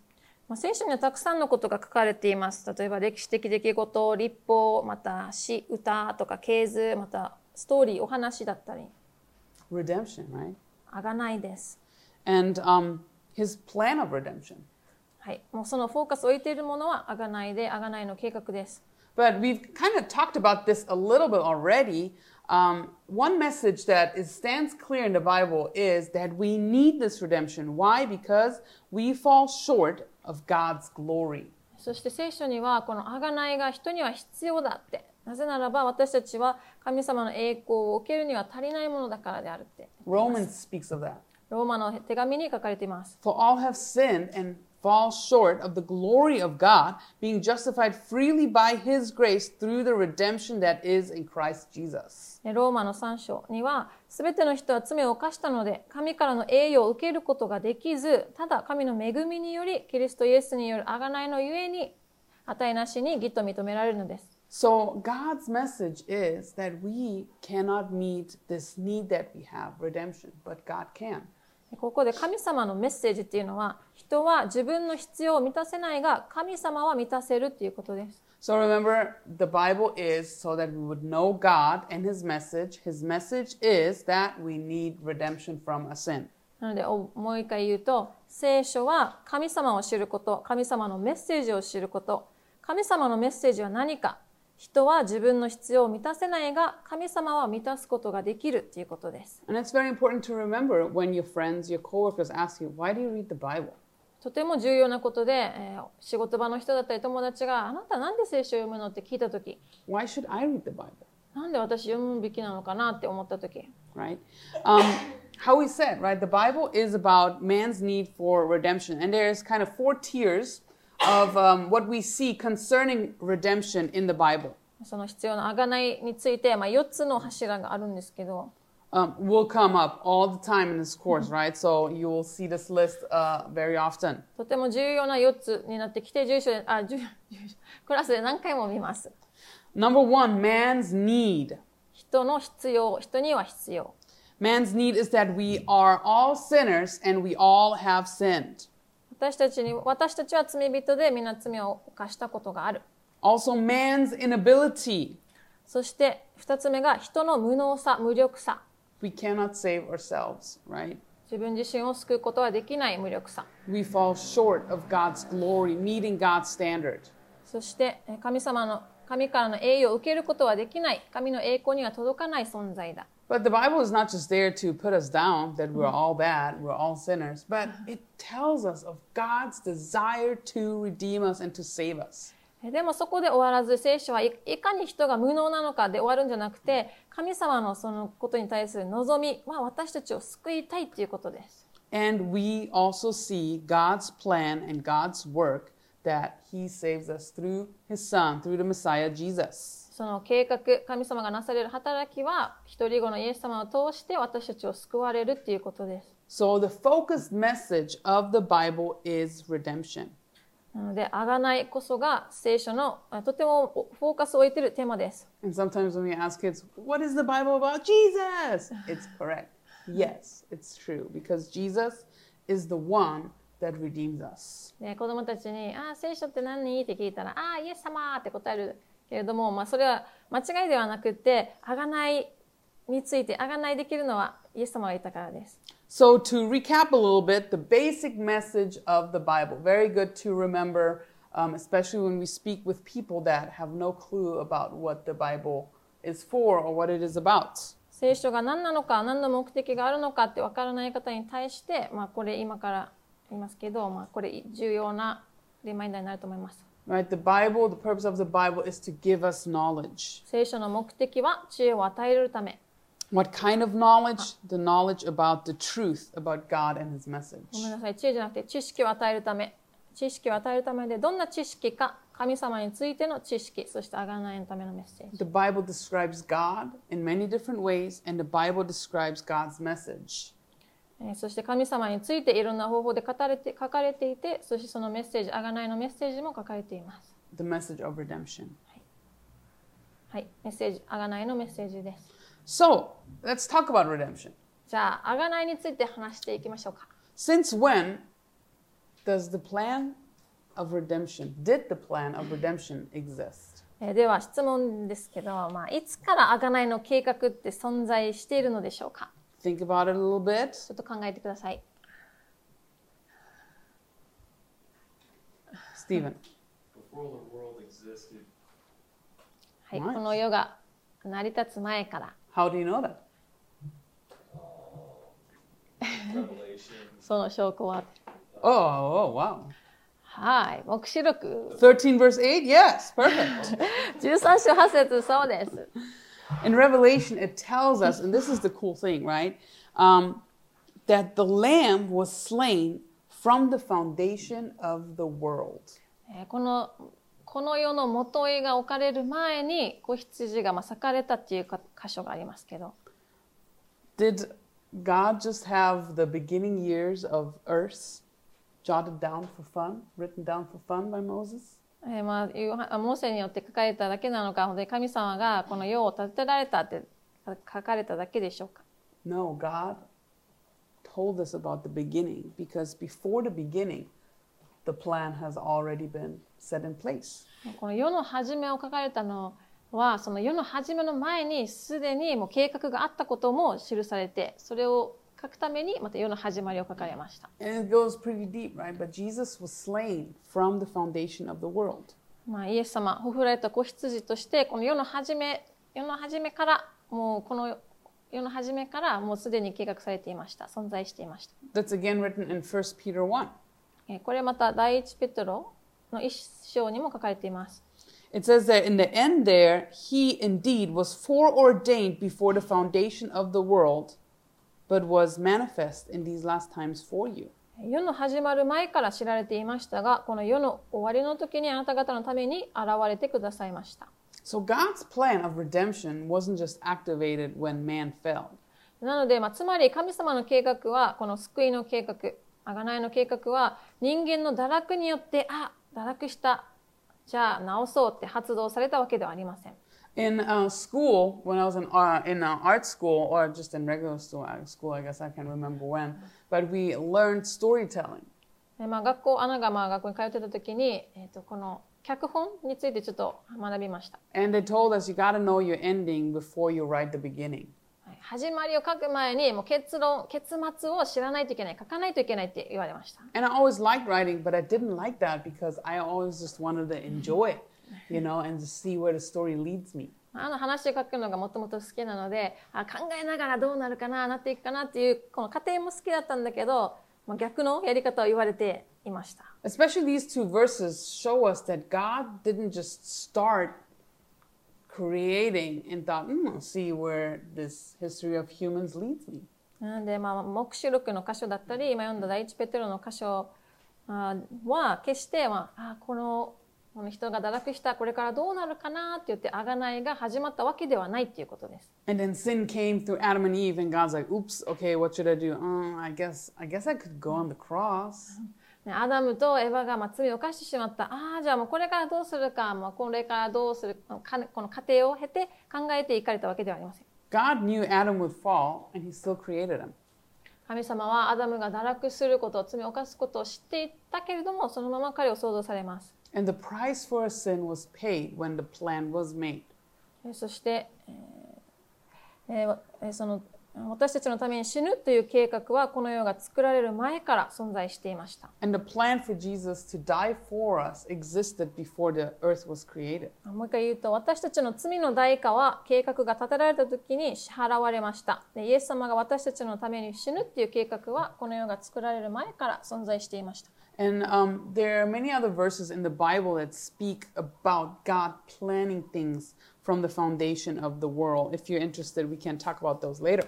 まあ、聖書にはたくさんのことが書かれています。例えば歴史的出来事、立法、また詩、歌とか系図、またストーリー、お話だったり、redemption, right? あがないです。And um, his plan of redemption. はい。もうそのフォーカスを置いているものはあがないで、あがないの計画です。But we've kind of talked about this a little bit already. Um, one message that is, stands clear in the Bible is that we need this redemption. Why? Because we fall short of God's glory. そして聖書にはこのあがないが人には必要だって。なぜならば私たちは神様の栄光を受けるには足りないものだからであるって。Romans speaks of that. ローマの手紙に書かれています。For all have sinned and fall short of the glory of God, being justified freely by his grace through the redemption that is in Christ Jesus. ねローマの3章には、すべての人は罪を犯したので、神からの栄誉を受けることができず、ただ神の恵みにより、キリストイエスによる贖いのゆえに、値なしに義と認められるのです。 So God's message is that we cannot meet this need that we have, redemption, but God can. ここで神様のメッセージっていうのは、人は自分の必要を満たせないが、神様は満たせるっていうことです。So remember, the Bible is so that we would know God and His message. His message is that we need redemption from a sin. なので、おもう一回言うと、聖書は神様を知ること、神様のメッセージを知ること、神様のメッセージは何か、人は自分の必要を満たせないが、神様は満たすことができるということです。And it's very important to remember when your friends, your coworkers ask you, Why do you read the Bible? とても重要なことで、えー仕事場の人だったり友達が、あなたなんで聖書を読むのって聞いたとき、Why should I read the Bible? なんで私読むべきなのかなって思ったとき、Right? Um, how we said, right? The Bible is about man's need for redemption. And there's kind of four tiers of um, what we see concerning redemption in the Bible. その必要な贖いについて、まあ、4つの柱があるんですけど、 Um, will come up all the time in this course, right? So you will see this list uh, very often. とても重要な4つになってきて、住所で、あ、住住所クラスで何回も見ます。 Number one, man's need. 人の必要、人には必要。 Man's need is that we are all sinners and we all have sinned. 私たちに、私たちは罪人で皆罪を犯したことがある。Also, man's inability. そして2つ目が人の無能さ、無力さ。We cannot save ourselves, right? 自分自身を救うことはできない無力さ。We fall short of God's glory, meeting God's standard. そしてえ神様の、神からの栄誉を受けることはできない。神の栄光には届かない存在だ。But the Bible is not just there to put us down, that we're all bad, we're all sinners, but it tells us of God's desire to redeem us and to save us. えでもそこで終わらず聖書はいいかに人が無能なのかで終わるんじゃなくて神様のそのことに対する望みは私たちを救いたいということです。 And we also see God's plan and God's work that He saves us through His Son, through the Messiah Jesus. その計画、神様がなされる働きは一人子のイエス様を通して私たちを救われるっていうことです。So the focused message of the Bible is redemption. なので、あがないこそが聖書のあとてもフォーカスを置いているテーマです。And sometimes when we ask kids, what is the Bible about? Jesus! It's correct. Yes, it's true. Because Jesus is the one that redeems us. で子供たちに「ああ聖書って何?」って聞いたら「ああイエス様!」って答えるけれども、まあ、それは間違いではなくってあがないについてあがないできるのはイエス様がいたからです。So, to recap a little bit, the basic message of the Bible, very good to remember, um, especially when we speak with people that have no clue about what the Bible is for or what it is about. 聖書が何なのか何の目的があるのかってわからない方に対して、まあ、これ今から言いますけど、まあ、これ重要なリマインダーになると思います。Right? The Bible, the purpose of the Bible is to give us knowledge. 聖書の目的は知恵を与えるため。 What kind of knowledge? The knowledge about the truth about God and His message. ごめんなさい、知恵じゃなくて知識を与えるため。知識を与えるためで、どんな知識か、神様についての知識、そしてあがないのためのメッセージ。 The Bible describes God in many different ways, and the Bible describes God's message. えーそして神様についていろんな方法で語れて書かれていて、そしてそのメッセージ、あがないのメッセージも書かれています。The message of redemption. はい、メッセージ、あがないのメッセージです。So, let's talk about redemption. じゃあ、あがないについて話していきましょうか。Since when does the plan of redemption, did the plan of redemption exist? えーでは質問ですけど、まあ、いつからあがないの計画って存在しているのでしょうか？Think about it a little bit. ちょっと考えてください。Stephen. Before the world existed, はい、Nice. この世が成り立つ前から、How do you know that? Revelation, その証拠は、Oh, oh, wow. はい、黙示録13 verse 8? Yes, perfect. 13章8節そうです。In Revelation, it tells us, and this is the cool thing, right? Um, that the Lamb was slain from the foundation of the world. えーこのこの世の元絵が置かれる前に子羊がまあ裂かれたっていうか箇所がありますけど Did God just have the beginning years of earth jotted down for fun, written down for fun by Moses? えーまあいうあモーセによって書かれただけなのか本当に神様がこの世を建てられたって書かれただけでしょうか？No, God told us about the beginning because before the beginning, the plan has already been set in place. この世の初めを書かれたのはその世の初めの前にすでにもう計画があったことも記されてそれを書くためにまた世の始まりを書かれました And it goes pretty deep, right? But Jesus was slain from the foundation of the world. まあ、イエス様、ほふられた子羊として、この世の初め、世の初めから、もうこの世の初めからもうすでに計画されていました。存在していました。That's again written in 1 Peter 1. えーこれまた第一ペトロの一章にも書かれています。It says that in the end there, he indeed was foreordained before the foundation of the world, but was manifest in these last times for you. 世の始まる前から知られていましたが、この世の終わりの時にあなた方のために現れてくださいました。So God's plan of redemption wasn't just activated when man fell. なので、まあ、つまり神様の計画は、この救いの計画、贖いの計画は、人間の堕落によって、あ、堕落した、じゃあ直そうって発動されたわけではありません。In uh, school, when I was in, uh, in uh, art school or just in regular school, uh, school, I guess I can't remember when, but we learned storytelling. でまあ、学校、アナがまあ学校に通ってた時に、えー、とこの脚本についてちょっと学びました。 And they told us you got to know your ending before you write the beginning. はい始まりを書く前に、もう結論、結末を知らないといけない、書かないといけないって言われました。 And I always liked writing, but I didn't like that because I always just wanted to enjoy it, You know, and see where the story leads me. あの話を書くのがもともと好きなのであ考えながらどうなるかななっていくかなっていうこの過程も好きだったんだけど、まあ、逆のやり方を言われていました。Especially these two verses show us that God didn't just start creating and thought, hmm, I'll see where this history of humans leads me. なので、まあ、黙示録の箇所だったり今読んだ第一ペテロの箇所あは決して、まあ、あこのこの人が堕落したこれからどうなるかなって言って贖いが始まったわけではないっていうことです。And then sin came through Adam and Eve, and God's like, "Oops, okay, what should I do? Uh, I guess, I guess I could go on the cross." ねアダムとエヴァがまあ罪を犯してしまったああじゃあもうこれからどうするか、まあ、これからどうするかこの過程を経て考えていかれたわけではありません。God knew Adam would fall, and He still created him. 神様はアダムが堕落すること罪を犯すことを知っていたけれどもそのまま彼を想像されます。And the price for our sin was paid when the plan was made. えそして、えーその私たちのために死ぬという計画はこの世が作られる前から存在していました。And the plan for Jesus to die for us existed before the earth was created. もう一回言うと私たちの罪の代価は計画が立てられた時に支払われましたでイエス様が私たちのために死ぬっていう計画はこの世が作られる前から存在していました And um, there are many other verses in the Bible that speak about God planning things from the foundation of the world. If you're interested, we can talk about those later.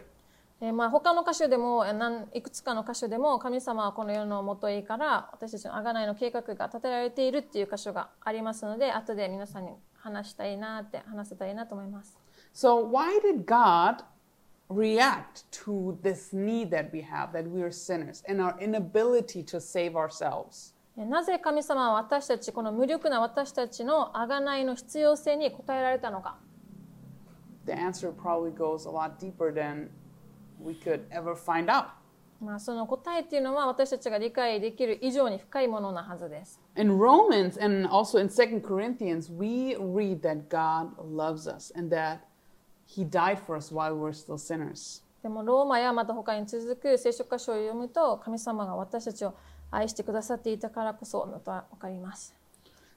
でまあ他の箇所でもいくつかの箇所でも神様はこの世のもといから私たちの贖いの計画が立てられているっていう箇所がありますので後で皆さんに話したいなって話せたいなと思います So, why did God react to this need that we have, that we are sinners, and our inability to save ourselves? えなぜ神様は私たちこの無力な私たちの贖いの必要性に応えられたのか the answer probably goes a lot deeper than we could ever find out. まあ、その答えっていうのは私たちが理解できる以上に深いものなはずです。 In Romans and also in Second Corinthians, we read that God loves us and that He died for us while we're still sinners. でもローマやまた他に続く聖書箇所を読むと神様が私たちを愛してくださっていたからこそだと分かります。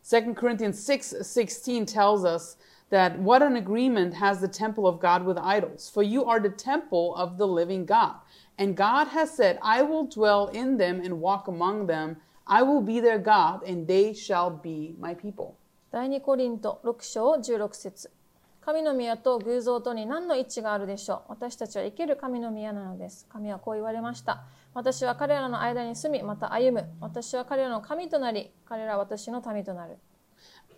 2 Corinthians 6 16 tells us that what an agreement has the temple of God with idols. For you are the temple of the living God. And God has said, I will dwell in them and walk among them. I will be their God, and they shall be my people. 第2コリント6章16節 神の宮と偶像とに何の一致があるでしょう？私たちは生ける神の宮なのです。神はこう言われました。私は彼らの間に住み、また歩む。私は彼らの神となり、彼らは私の民となる。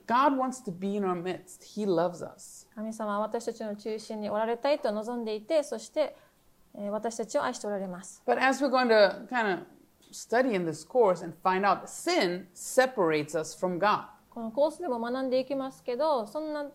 God wants to be in our midst. He loves us. 神様は私たちの中心におられたいと望んでいて、そしてえー私たちを愛しておられます。But as we're going to kind of study in this course and find out, sin separates us from God. このコースでも学んでいきますけど、そんな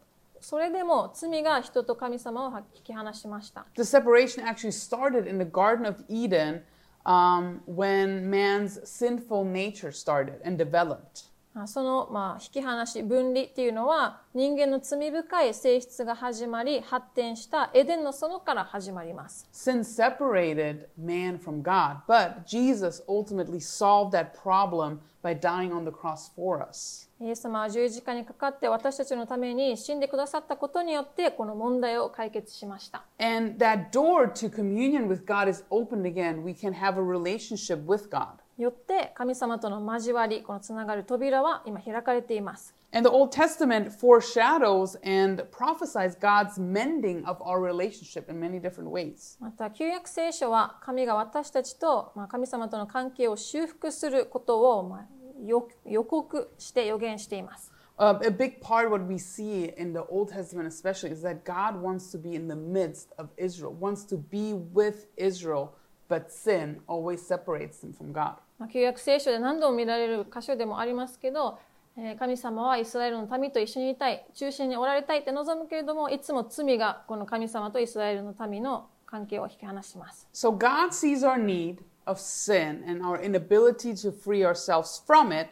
それでも罪が人と神様を引き離しました。The separation actually started in the Garden of Eden um, when man's sinful nature started and developed. あその、まあ、引き離し分離っていうのは人間の罪深い性質が始まり発展したエデンの園から始まります。Sin separated man from God, but Jesus ultimately solved that problem by dying on the cross for us. イエス様は十字架にかかって私たちのために死んでくださったことによってこの問題を解決しました。And that door to communion with God is opened again. We can have a relationship with God. よって神様との交わり、このつながる扉は今開かれています。And the Old Testament foreshadows and prophesies God's mending of our relationship in many different ways. また旧約聖書は神が私たちと、まあ、神様との関係を修復することを、まあ、予予告して予言しています。Uh, a big part what we see in the Old Testament especially is that God wants to be in the midst of Israel, wants to be with Israel, but sin always separates them from God. まあ、旧約聖書で何度も見られる箇所でもありますけど、えー神様はイスラエルの民と一緒にいたい中心におられたいって望むけれどもいつも罪がこの神様とイスラエルの民の関係を引き離します。So God sees our need of sin and our inability to free ourselves from it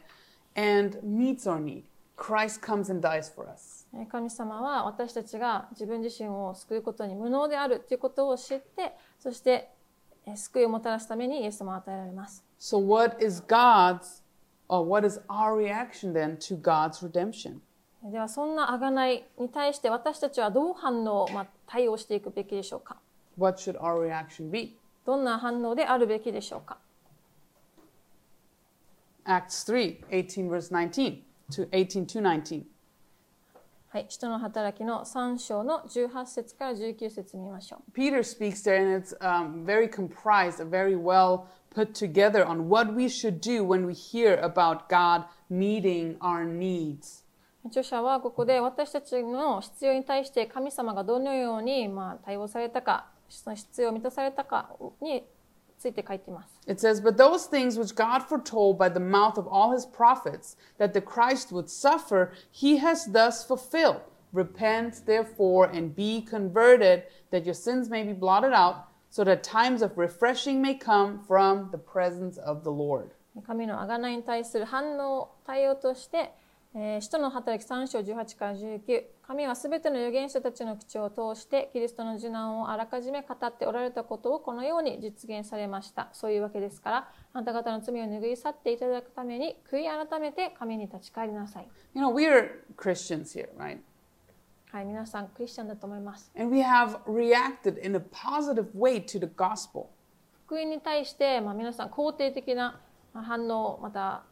and meets our need. Christ comes and dies for us. えー神様は私たちが自分自身を救うことに無能であるということを知ってそしてえー救いをもたらすためにイエス様を与えられます。So, what is God's, or what is our reaction then to God's redemption? ではそんな贖いに対して私たちはどう反応、まあ、対応していくべきでしょうか What should our reaction be? どんな反応であるべきでしょうか Acts 3 18, verse 19 to 18 to 19. はい、使徒の働きの3章の18節から19節見ましょう。 Peter speaks there, and it's um, very comprised, very well put together on what we should do when we hear about God meeting our needs. 著者はここで私たちの必要に対して神様がどのようにまあ対応されたか、その必要を満たされたかについて書いています。 It says, But those things which God foretold by the mouth of all his prophets that the Christ would suffer, he has thus fulfilled. Repent, therefore, and be converted, that your sins may be blotted out, So that times of refreshing may come from the presence of the Lord. 神の贖いに対する反応、対応として、えー使徒の働き3章18から19神はすべての預言者たちの口を通してキリストの受難をあらかじめ語っておられたことをこのように実現されましたそういうわけですからあなた方の罪を拭い去っていただくために悔い改めて神に立ち返りなさい You know, we're Christians here, right? はい皆さんクリスチャンだと思います And we have reacted in a positive way to the gospel. 福音に対して、まあ、皆さん肯定的な反応また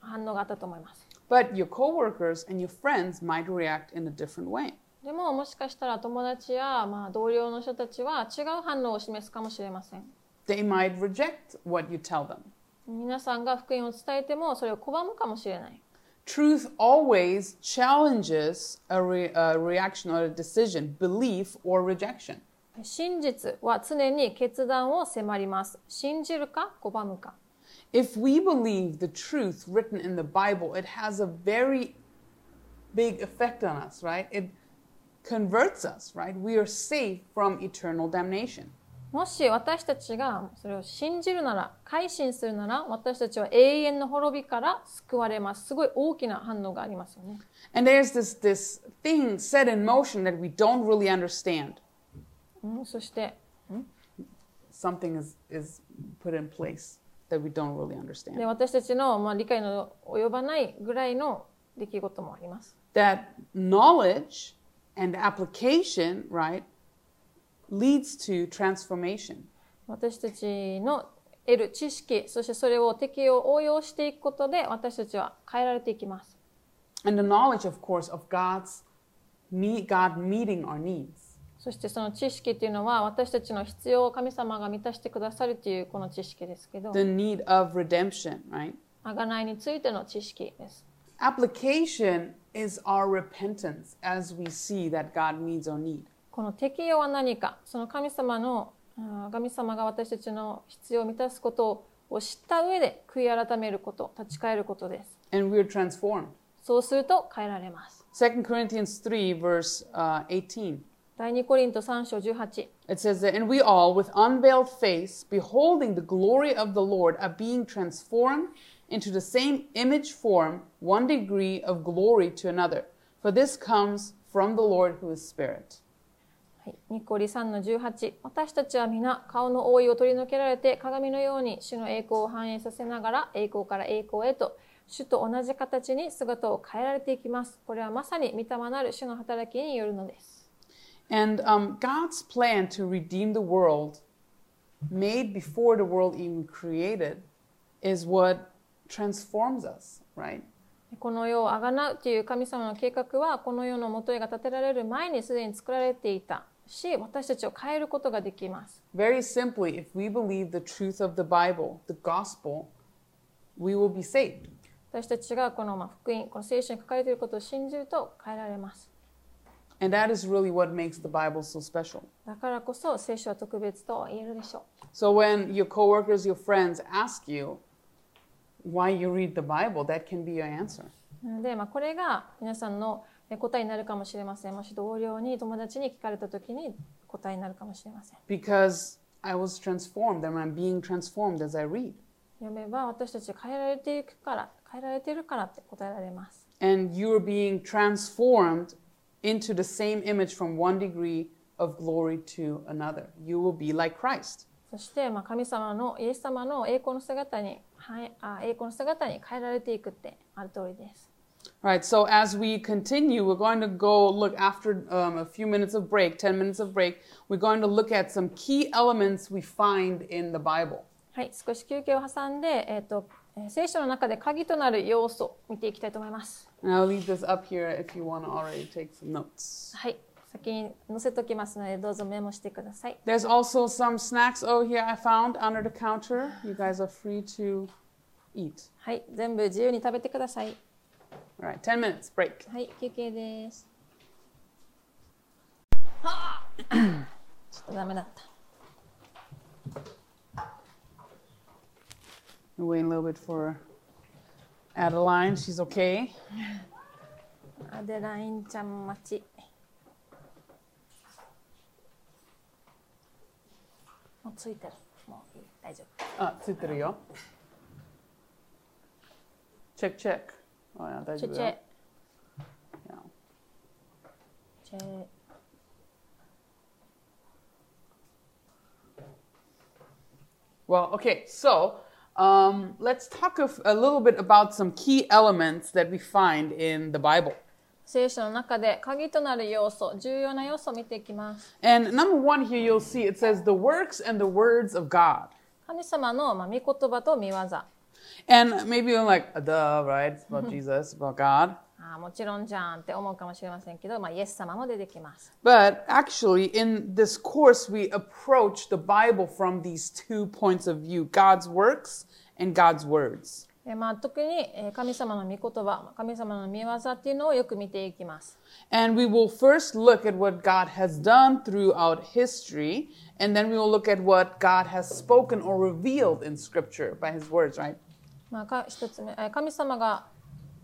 反応があったと思います But your coworkers and your friends might react in a different way. でももしかしたら友達やまあ同僚の人たちは違う反応を示すかもしれません They might reject what you tell them. 皆さんが福音を伝えてもそれを拒むかもしれない Truth always challenges a, re- a reaction or a decision, belief or rejection. 真実は常に決断を迫ります信じるか拒むか If we believe the truth written in the Bible, it has a very big effect on us, right? It converts us, right? We are safe from eternal damnation. もし私たちがそれを信じるなら、改心するなら、私たちは永遠の滅びから救われます。すごい大きな反応がありますよね。And there's this, this thing set in motion that we don't really understand. うん、そして、Something is, is put in place that we don't really で understand. 私たちの、まあ、理解の及ばないぐらいの出来事もあります。That knowledge and application, right, leads to transformation. 私たちの得る知識、そしてそれを適用、応用していくことで、私たちは変えられていきます。 And the knowledge, of course, of God's me, God meeting our needs. そしてその知識っていうのは、私たちの必要を神様が満たしてくださるというこの知識ですけど、 The need of redemption, right? 贖いについての知識です。 Application is our repentance as we see that God meets our need. この適用は何か、その神様の、神様が私たちの必要を満たすことを知った上で悔い改めること、立ち返ることです。And we're transformed. そうすると変えられます。2 Corinthians 3, verse uh, 18. 第2コリント3章18。It says that, and we all, with unveiled face, beholding the glory of the Lord, are being transformed into the same image form, one degree of glory to another. For this comes from the Lord who is Spirit. はい、ニコリ3の18私たちは皆顔の覆いを取り除けられて鏡のように主の栄光を反映させながら栄光から栄光へと主と同じ形に姿を変えられていきます。これはまさに御霊なる主の働きによるのです。And um, God's plan to redeem the world, made before the world even created, is what transforms us, right? この世をあがなうという神様の計画はこの世の元へが立てられる前にすでに作られていたし私たちを変えることができます Very simply, if we believe the truth of the Bible, the gospel, we will be saved. 私たちがこのまあ福音この聖書に書かれていることを信じると変えられます And that is really what makes the Bible so special. だからこそ聖書は特別と言えるでしょう So when your coworkers, your friends ask you why you read the Bible, that can be your answer. なので、まあ、これが皆さんのえ答えになるかもしれません。もし同僚に友達に聞かれた時に答えになるかもしれません。Because I was transformed and I'm being transformed as I read. 読めば私たちは変えられていくから、変えられているからって答えられます。And you're being transformed into the same image from one degree of glory to another. You will be like Christ. そして、まあ、神様のイエス様の栄光の姿に、はい、あ栄光の姿に変えられていくってある通りです。Right, so as we continue, we're going to go look after um, a few minutes of break, 10 minutes of break. We're going to look at some key elements we find in the Bible. はい、少し休憩を挟んで、えっ、と、えー聖書の中で鍵となる要素を見ていきたいと思います。 And I'll leave this up here if you want to already take some notes. はい、先に載せときますので、どうぞメモしてください。 There's also some snacks over here I found under the counter. You guys are free to eat. はい、全部自由に食べてください。 All right, 10 minutes break. はい、休憩です。ちょっとダメだった。 We're waiting a little bit for Adeline. She's okay. アデラインちゃん待ち。もうついてる。もういい、大丈夫。 Ah, ついてるよ. Check, check. Oh, yeah, 大チェ チェ丈夫よ。。Yeah. チェ。Well, okay, so um, let's talk of, a little bit about some key elements that we find in the Bible. 聖書の中で鍵となる要素、重要な要素を見ていきます。And number one here, you'll see it says the works and the words of God. 神様の、まあ、御言葉と御業。あ And maybe you're like, duh, right? It's about Jesus, about God. あもちろんじゃんって思うかもしれませんけど、まあ、イエス様も出てきます。 But actually, in this course, we approach the Bible from these two points of view God's works and God's words. でまあ、特にえー神様の御言葉、神様の御業っていうのをよく見ていきます。 And we will first look at what God has done throughout history, and then we will look at what God has spoken or revealed in Scripture by His words, right? まあ、か一つ目、えー神様が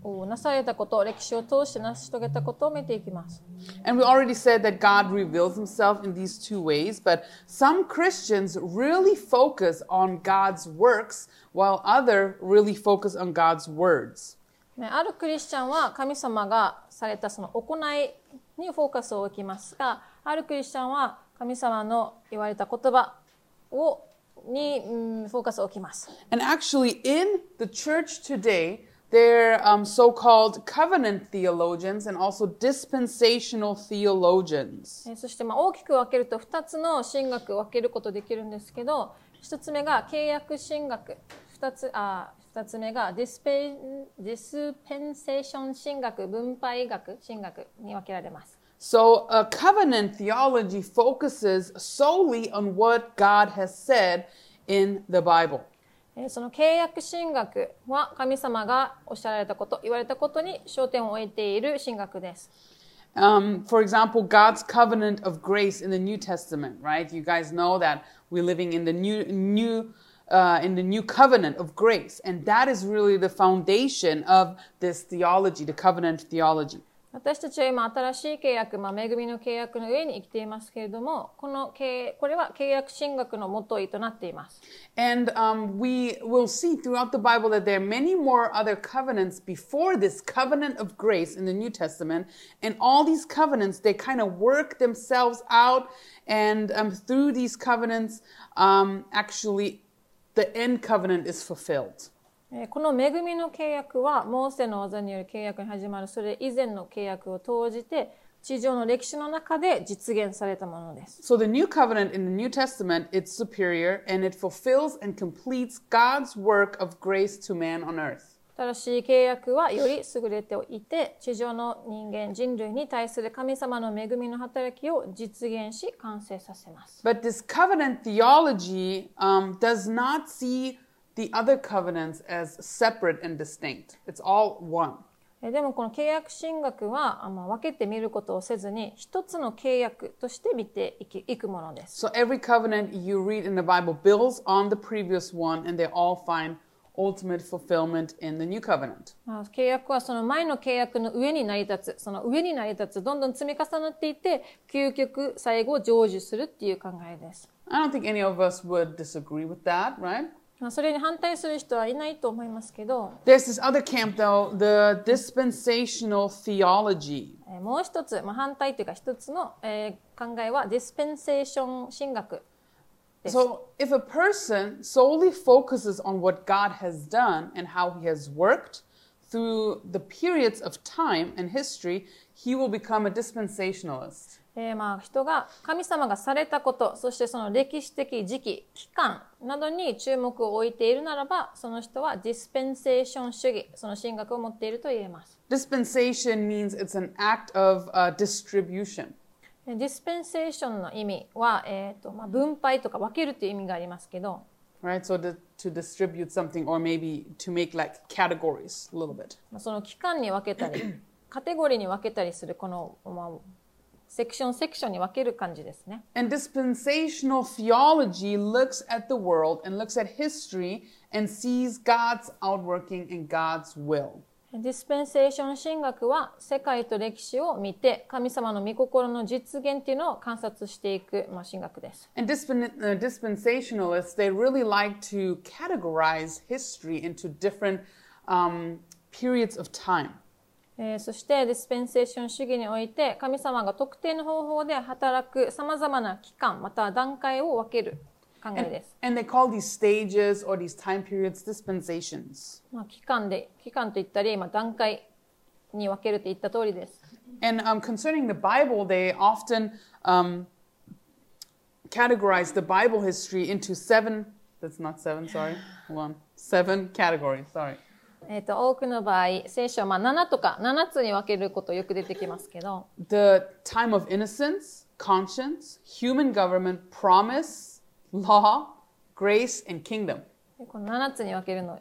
をなされたこと、歴史を通して成し遂げたことを見ていきます。And we already said that God reveals himself in these two ways, but some Christians really focus on God's works while other really focus on God's words. ねあるクリスチャンは神様がされたその行いにフォーカスを置きますが、あるクリスチャンは神様の言われた言葉をに、うんフォーカスを置きます。And actually, in the church today, there are um, so called covenant theologians and also dispensational theologians. えーそしてまあ大きく分けると2つの神学を分けることできるんですけど1つ目が契約神学2つあ2つ目がディスペディスペンセーション神学分配学神学に分けられます。So, a covenant theology focuses solely on what God has said in the Bible. えーその契約神学は神様がおっしゃられたこと言われたことに焦点を置いている神学です。 Um, for example, God's covenant of grace in the New Testament, right? You guys know that we're living in the new, new, uh, in the new covenant of grace, and that is really the foundation of this theology, the covenant theology. 私たちは今新しい契約、まあ、恵みの契約の上に生きていますけれどもこの契これは契約神学のもといとなっています。 And um, we will see throughout the Bible that there are many more other covenants before this covenant of grace in the New Testament. And all these covenants, they kind of work themselves out. And um, through these covenants, um, actually, the end covenant is fulfilled. えーこの恵みの契約はモーセの技による契約に始まるそれ以前の契約を通じて地上の歴史の中で実現されたものです。So the new covenant in the New Testament, it's superior and it fulfills and completes God's work of grace to man on earth. 新しい契約はより優れていて地上の人間人類に対する神様の恵みの働きを実現し完成させます。But this covenant theology um, does not see the other covenants as separate and distinct. It's all one. えーでもこの契約神学はあまあ分けて見ることをせずに一つの契約として見ていきいくものです。 So every covenant you read in the Bible builds on the previous one, and they all find ultimate fulfillment in the new covenant. まあ契約はその前の契約の上に成り立つその上に成り立つどんどん積み重なっていって究極最後成就するっていう考えです。 I don't think any of us would disagree with that, right? まあそれに反対する人はいないと思いますけど、There's this other camp, though, the dispensational theology. えーもう一つ、まあ、反対というか一つの、えー考えはディスペンセーション神学です。So, if a person solely focuses on what God has done and how he has worked through the periods of time and history, he will become a dispensationalist. えーまあ人が神様がされたことそしてその歴史的時期期間などに注目を置いているならばその人はディスペンセーション主義その神学を持っていると言えます。Dispensation means it's an act of uh, distribution. でディスペンセーションの意味は、えーとまあ、分配とか分けるという意味がありますけど、right? So to, to distribute something or maybe to make like categories a little bit. まあ、その期間に分けたり カテゴリーに分けたりするこの、まあ、セクションセクションに分ける感じですね。And dispensational theology looks at the world and looks at history and sees God's outworking and God's will. ディスペンセーション神学は世界と歴史を見て神様の御心の実現っていうのを観察していく、まあ、神学です。And dispen- uh, dispensationalists, they really like to categorize history into different um, periods of time. えーそしてディスペンセーション主義において神様が特定の方法で働くさまざまな期間または段階を分ける考え And, です。and they call these stages or these time periods dispensations. まあ、期間で期間と言ったり、まあ、段階に分けると言った通りです。And um, concerning the Bible, they often um, categorize the Bible history into seven, that's not seven, sorry, hold on, seven categories, sorry. えー、と多くの場合聖書はまあ7とか7つに分けることよく出てきますけど The time of innocence, conscience, human government, promise, law, grace, and kingdom. でこの7つに分けるのを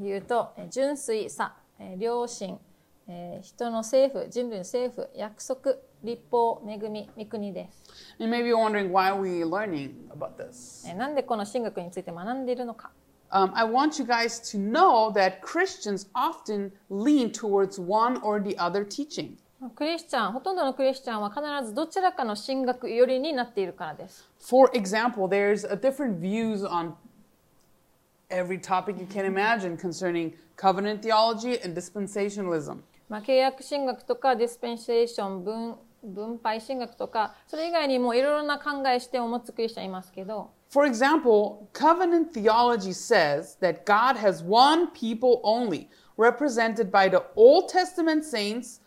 言うとえー純粋さ、えー良心、えー人の政府人類の政府約束立法恵み御国です、And maybe you're wondering why are we learning about this? えーなんでこの神学について学んでいるのか um, I want you guys to know that Christians often lean towards one or the other teaching. クリスチャン、ほとんどのクリスチャンは必ずどちらかの神学寄りになっているからです。 For example, there's a different views on every topic you can imagine concerning covenant theology and dispensationalism. まあ、契約神学とかディスペンセーション分分配神学とかそれ以外にもいろいろな考え視点を持つクリスチャンいますけど For example, covenant theology says that God has one people only, represented by the Old Testament saints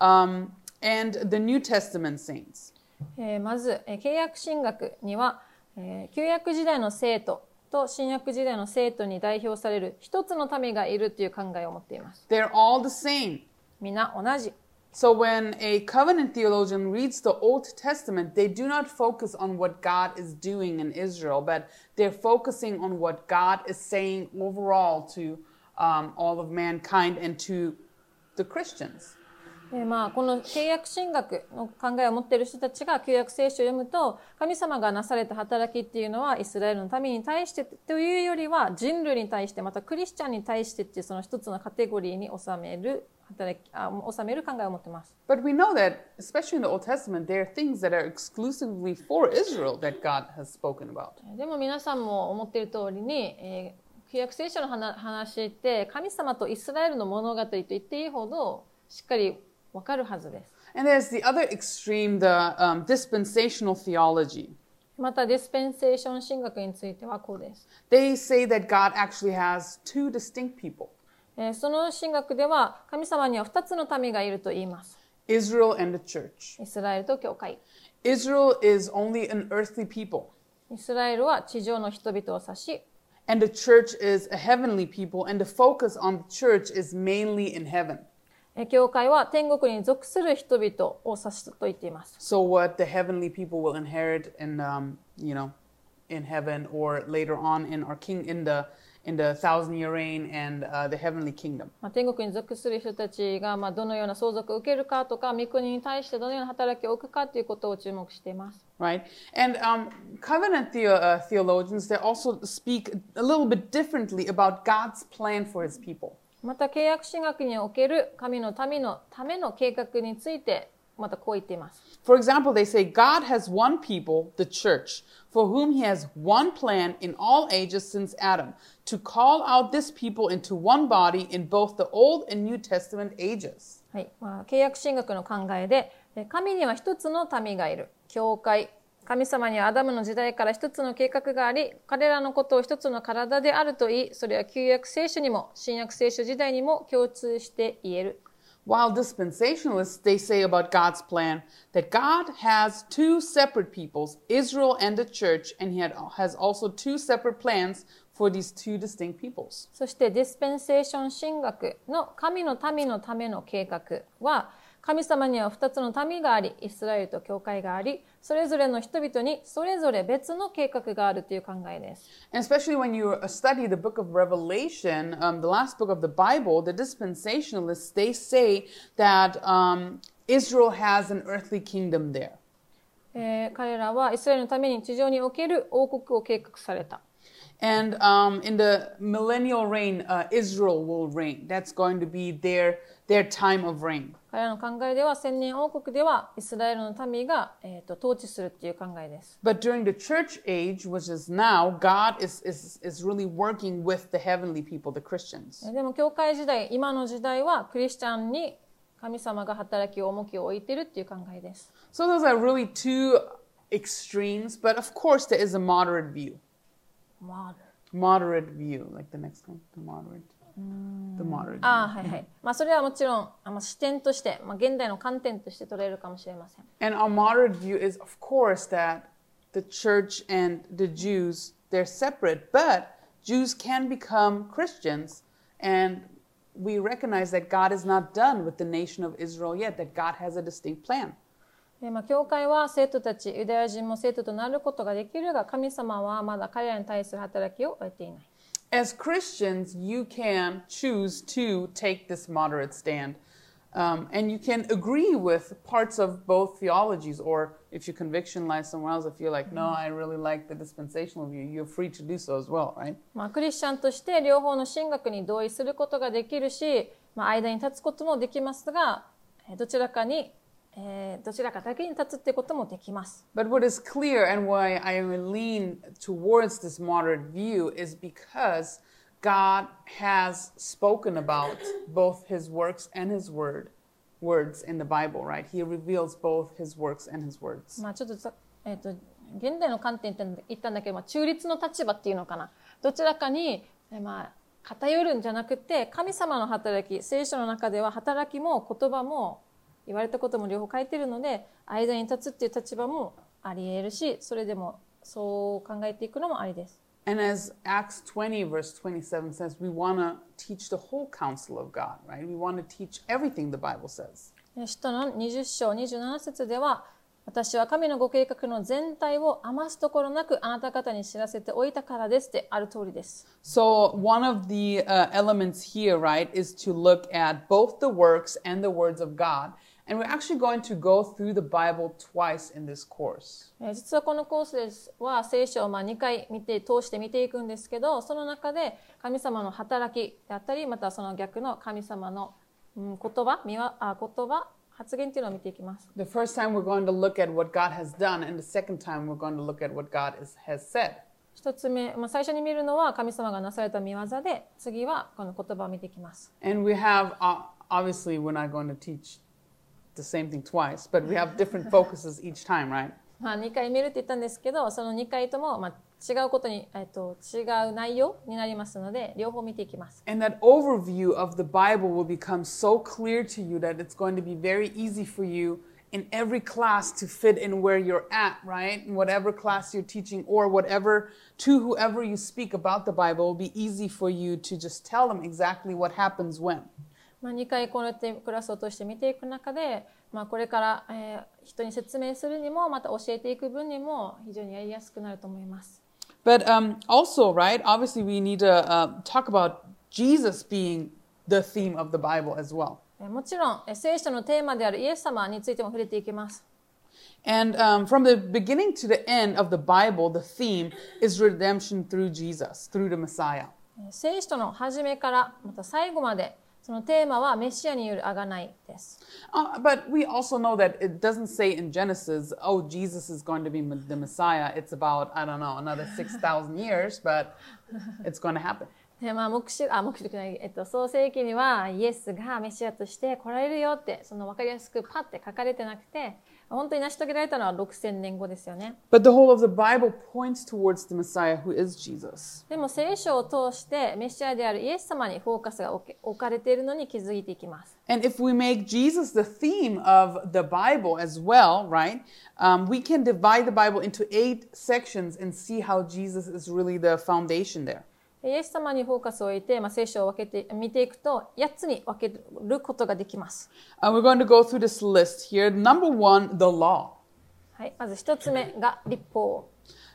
um, and the New Testament saints. えーまず、えー契約神学には、えー旧約時代の生徒と新約時代の生徒に代表される一つの民がいるという考えを持っています。 They're all the same. 皆同じ。 So when a covenant theologian reads the Old Testament, they do not focus on what God is doing in Israel, but they're focusing on what God is saying overall to um, all of mankind and to the Christians. でまあ、この契約神学の考えを持っている人たちが旧約聖書を読むと神様がなされた働きっていうのはイスラエルの民に対してというよりは人類に対してまたクリスチャンに対してっていうその一つのカテゴリーに収める働きあ収める考えを持ってます。But we know that, especially in the Old Testament, there are things that are exclusively for Israel that God has spoken about. でも皆さんも思っている通りに、えー旧約聖書の話話って神様とイスラエルの物語と言っていいほどしっかりわかるはずです。And there's the other extreme, the um, dispensational theology. またディスペンセーション神学についてはこうです。They say that God actually has two distinct people えーその神学では神様には2つの民がいると言います。Israel and the church. イスラエルと教会。Israel is only an earthly people, イスラエルは地上の人々を指し、and the church is a heavenly people, and the focus on the church is mainly in heaven. えー教会は天国に属する人々を指すと言っています。So, what the heavenly people will inherit in, um, you know, in heaven, or later on in our king in the in the thousand year reign and uh, the heavenly kingdom. まあ、天国に属する人たちがまあどのような相続を受けるかとか、御国に対してどのような働きを置くかということを注目しています。right? And um, covenant theo- uh, theologians, they also speak a little bit differently about God's plan for his people. また契約神学における神の民のための計画についてまたこう言っています。For example, they say God has one people, the church, for whom he has one plan in all ages since Adam, to call out this people into one body in both the Old and New Testament ages. はいまあ、契約神学の考えで、え神には一つの民がいる。教会。神様にはアダムの時代から一つの計画があり、彼らのことを一つの体であると言い、それは旧約聖書にも新約聖書時代にも共通して言える。While dispensationalists, they say about God's plan that God has two separate peoples, Israel and the church, and he had, has also two separate plans for these two distinct peoples. そしてディスペンセーション神学の神の民のための計画は神様には2つの民がありイスラエルと教会がありそれぞれの人々にそれぞれ別の計画があるという考えです。And especially when you uh, study the book of Revelation, um, the last book of the Bible, the dispensationalists, they say that um, Israel has an earthly kingdom there. えー彼らはイスラエルのために地上における王国を計画された。And um, in the millennial reign, uh, Israel will reign. That's going to be their, their time of reign. 彼らの考えでは千年王国ではイスラエルの民が、えー、と統治するっていう考えです。 But during the church age, which is now, God is, is, is really working with the heavenly people, the Christians. えーでも教会時代今の時代はクリスチャンに神様が働き重きを置いてるっていう考えです。 So those are really two extremes, but of course there is a moderate view. まあ Moderate view, like the next one, the moderate. The moderate. ああはいはい。まあそれはもちろんあまあ視点として、まあ、現代の観点として取れるかもしれません。 And our moderate view is, of course, that the church and the Jews, they're separate, but Jews can become Christians, and we recognize that God is not done with the nation of Israel yet, that God has a distinct plan. でまあ、教会は生徒たち、ユダヤ人も生徒となることができるが、神様はまだ彼らに対する働きを終えていない。As Christians, you can choose to take this moderate stand. Um, and you can agree with parts of both theologies, or if your conviction lies somewhere else, if you're like, no, I really like the dispensational view, you're free to do so as well, right? まあ、クリスチャンとして両方の神学に同意することができるし、まあ、間に立つこともできますが、えーどちらかに、えーどちらかだけに立つってこともできます。But what is clear and why I lean towards this moderate view is because God has spoken about both his works and his word words in the Bible, right? He reveals both his works and his words. まあ、ちょっとさ、えっと現代の観点って言ったんだけど、まあ、中立の立場っていうのかなどちらかに、えまあ、偏るんじゃなくて神様の働き聖書の中では働きも言葉も言われたことも両方書いてるので間に立つっていう立場もあり得るしそれでもそう考えていくのもありです。And as Acts 20, verse 27 says, we want to teach the whole counsel of God, right? We want to teach everything the Bible says. で使徒の20章27節では私は神のご計画の全体を余すところなくあなた方に知らせておいたからですってある通りです。So, one of the uh, elements here, right, is to look at both the works and the words of God. And we're actually going to go through the Bible twice in this course. えー実はこのコースですは聖書をまあ2回見て通して見ていくんですけどその中で神様の働きであったりまたその逆の神様の、うん、言葉見わあ言葉発言っていうのを見ていきます。The first time we're going to look at what God has done, and the second time we're going to look at what God is, has said. 一つ目、まあ、最初に見るのは神様がなされた見業で次はこの言葉を見ていきます。And we have, uh, obviously, we're not going to teach the same thing twice, but we have different focuses each time, right? まあ、2回見るって言ったんですけどその2回ともまあ違うことに、えっと違う内容になりますので両方見ていきます。 And that overview of the Bible will become so clear to you that it's going to be very easy for you in every class to fit in where you're at, right? In whatever class you're teaching or whatever, to whoever you speak about the Bible, it will be easy for you to just tell them exactly what happens when. まあ、2回こうやってクラスを通して見ていく中で、まあ、これから、えー人に説明するにもまた教えていく分にも非常にやりやすくなると思います。But um, also, right, obviously, we need to uh, talk about Jesus being the theme of the Bible as well. えーもちろんえー聖書のテーマであるイエス様についても触れていきます。And um, from the beginning to the end of the Bible, the theme is redemption through Jesus, through the Messiah. えー聖書の初めからまた最後までそのテーマはメシアによる贖いです。Uh, but we also know that it doesn't say in Genesis, oh, Jesus is going to be the Messiah. It's about, I don't know, another 6,000 years, but it's going to happen. でまあ、目視あ目視じゃない、えっと、創世記にはイエスがメシアとして来られるよってその分かりやすくパッて書かれてなくて本当に成し遂げられたのは6000年後ですよね。 But the whole of the Bible points towards the Messiah who is Jesus. でも聖書を通してメシアであるイエス様にフォーカスが置け置かれているのに気づいていきます。 And if we make Jesus the theme of the Bible as well, right, um, we can divide the Bible into eight sections and see how Jesus is really the foundation there. でイエス様にフォーカスを置いて、まあ、聖書を分けて見ていくと8つに分けることができます。Uh, we're going to go through this list here. Number one, the law. はい、まず1つ目が立法。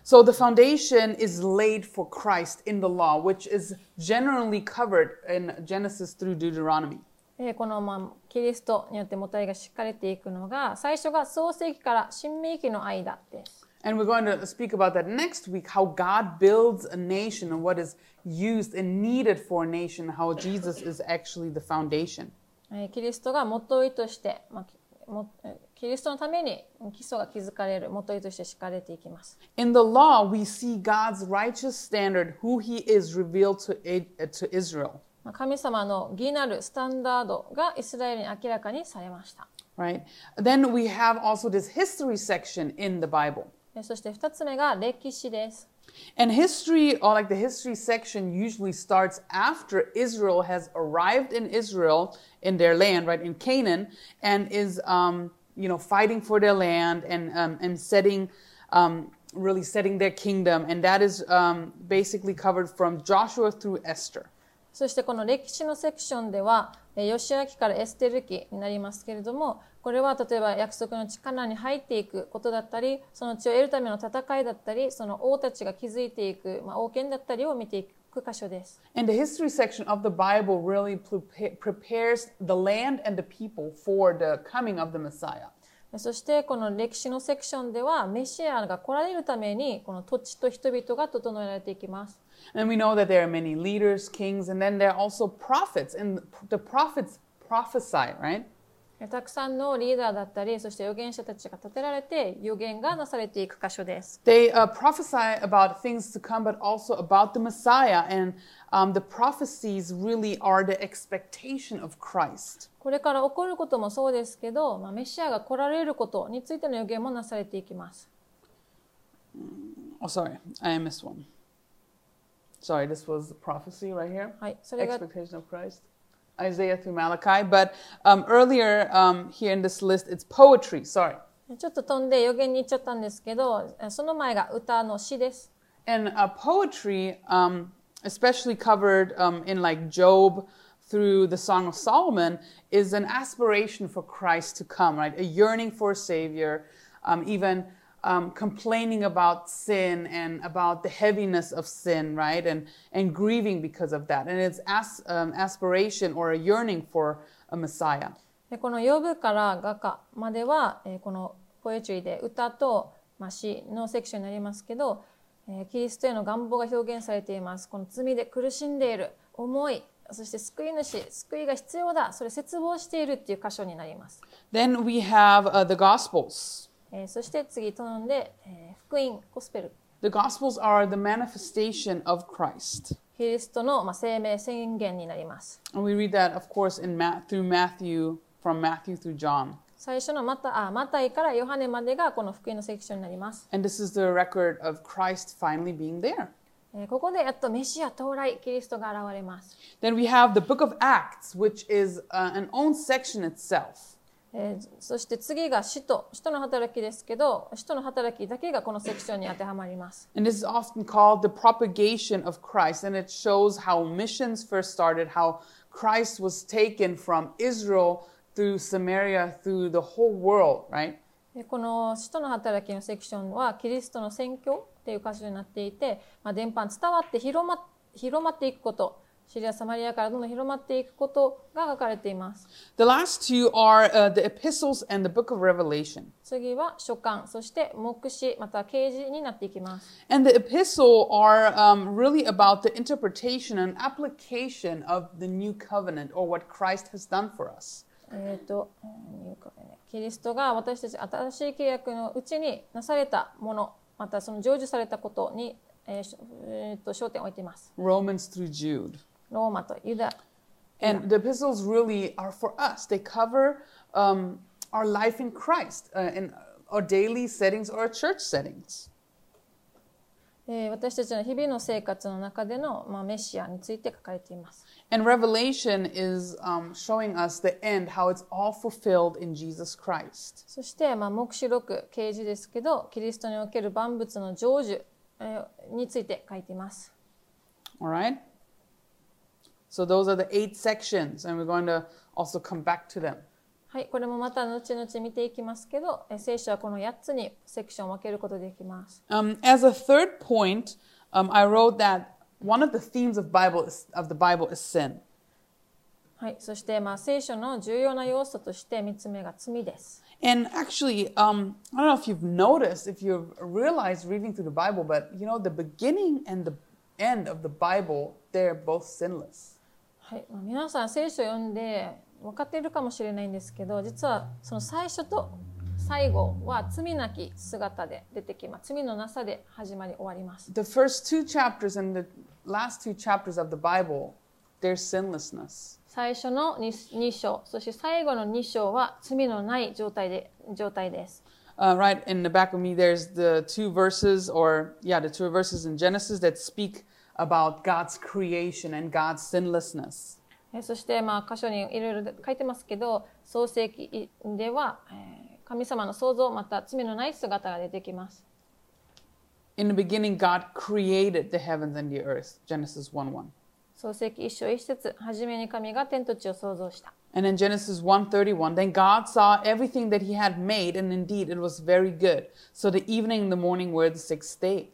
So the foundation is laid for Christ in the law, which is generally covered in Genesis through Deuteronomy. でこの、まあ、キリストによってもたいが敷かれていくのが最初が創世記から新明記の間です。And we're going to speak about that next week how God builds a nation and what is used and needed for a nation, how Jesus is actually the foundation. In the law, we see God's righteous standard, who He is revealed to, eh, to Israel. 神様の義なるスタンダードがイスラエルに明らかにされました。Right? Then we have also this history section in the Bible. でそして2つ目が歴史です。And history, or like the history section, usually starts after Israel has arrived in Israel, in their land, right, in Canaan, and is, um, you know, fighting for their land and, um, and setting, um, really setting their kingdom. And that is um, basically covered from Joshua through Esther. そしてこの歴史のセクションでは、えーヨシア記からエステル記になりますけれども、これは例えば約束の力に入っていくことだったり、その地を得るための戦いだったり、その王たちが築いていく、まあ、王権だったりを見ていくく箇所です。And the history section of the Bible really prepa- prepares the land and the people for the coming of the Messiah. そしてこの歴史のセクションではメシアが来られるためにこの土地と人々が整えられていきます。And we know that there are many leaders, kings, and then there are also prophets. And the prophets prophesy, right? たくさんのリーダーだったり、そして預言者たちが立てられて預言がなされていく箇所です。They uh, prophesy about things to come, but also about the Messiah. And um, the prophecies really are the expectation of Christ. これから起こることもそうですけど、まあ、メシアが来られることについての予言もなされていきます。Oh, sorry, I missed one. Sorry, this was prophecy right here. はい、それが Expectation of Christ. Isaiah through Malachi. But um, earlier um, here in this list, it's poetry. Sorry. ちょっと飛んで予言に行っちゃったんですけど、その前が歌の詩です。 And uh, poetry, um, especially covered um, in like Job through the Song of Solomon, is an aspiration for Christ to come, right? A yearning for a Savior, um, even um, complaining about sin and about the heaviness of sin, right? And, and grieving because of that. And it's as, um, aspiration or a yearning for a Messiah. でこの「呼ぶ」から「画家」までは、えーこのポエチュリーで歌と、まあ、詩のセクションになりますけど、えーキリストへの願望が表現されています。この罪で苦しんでいる思いそして救い主救いが必要だそれ絶望しているっていう箇所になります。Then we have uh, the Gospels. えーそして次飛んで、えー福音ゴスペル The Gospels are the manifestation of Christ. キリストの、まあ、生命宣言になります。And we read that, of course, in Ma- through Matthew, from Matthew through John. 最初のマタあマタイからヨハネまでがこの福音のセクションになります。And this is the record of Christ finally being there. えーここでやっとメシア到来キリストが現れます。Then we have the book of Acts, which is uh, an own section itself. えーそして次が使徒使徒の働きですけど使徒の働きだけがこのセクションに当てはまります。And this is often called the propagation of Christ. And it shows how missions first started, how Christ was taken from Israel through Samaria, through the whole world, right? でこの使徒の働きのセクションはキリストの宣教っていう箇所になっていて、まあ、伝播伝わって広ま広まっていくことシリア・サマリアからどんどん広まっていくことが書かれています。The last two are uh, the epistles and the book of Revelation. 次は書簡そして目視または啓示になっていきます。And the epistle are um, really about the interpretation and application of the new covenant or what Christ has done for us. えーとうんキリストが私たち新しい契約のうちになされたものまたその成就されたことに、えーしえーと焦点を置いています。Romans through Jude. ローマとユダ And the epistles really are for us. They cover um, our life in Christ uh, in our daily settings or our church settings. えー私たちの日々の生活の中での、まあ、メシアについて書かれています。And Revelation is um, showing us the end, how it's all fulfilled in Jesus Christ. そして、まあ、黙示録啓示ですけどキリストにおける万物の成就、えーについて書いています。All right? So those are the eight sections, and we're going to also come back to them. はい、これもまた後々見ていきますけど、えー聖書はこの8つにセクションを分けることができます。 Um, as a third point, um, I wrote that one of the themes of Bible is, of the Bible is sin. はい、そして、まあ、聖書の重要な要素として3つ目が罪です。 And actually, um, I don't know if you've noticed, if you've realized reading through the Bible, but you know, the beginning and the end of the Bible, they're both sinless. はいまあ、皆さん聖書を読んで分かっているかもしれないんですけど実はその最初と最後は罪なき姿で出てきます罪のなさで始まり終わります The first two chapters and the last two chapters of the Bible, they're sinlessness. 最初の 2, 章そして最後の2章は罪のない状態で状態です Uh, right in the back of me, there's the two verses, or yeah, the two verses in Genesis that speak about God's creation and God's sinlessness. えそしてまあ箇所にいろいろ書いてますけど創世記では、えー神様の創造また罪のない姿が出てきます In the beginning, God created the heavens and the earth. Genesis 1 1. 創世記一章一節初めに神が天と地を創造した And in Genesis 1:31, then God saw everything that he had made, and indeed it was very good. So the evening and the morning were the sixth day.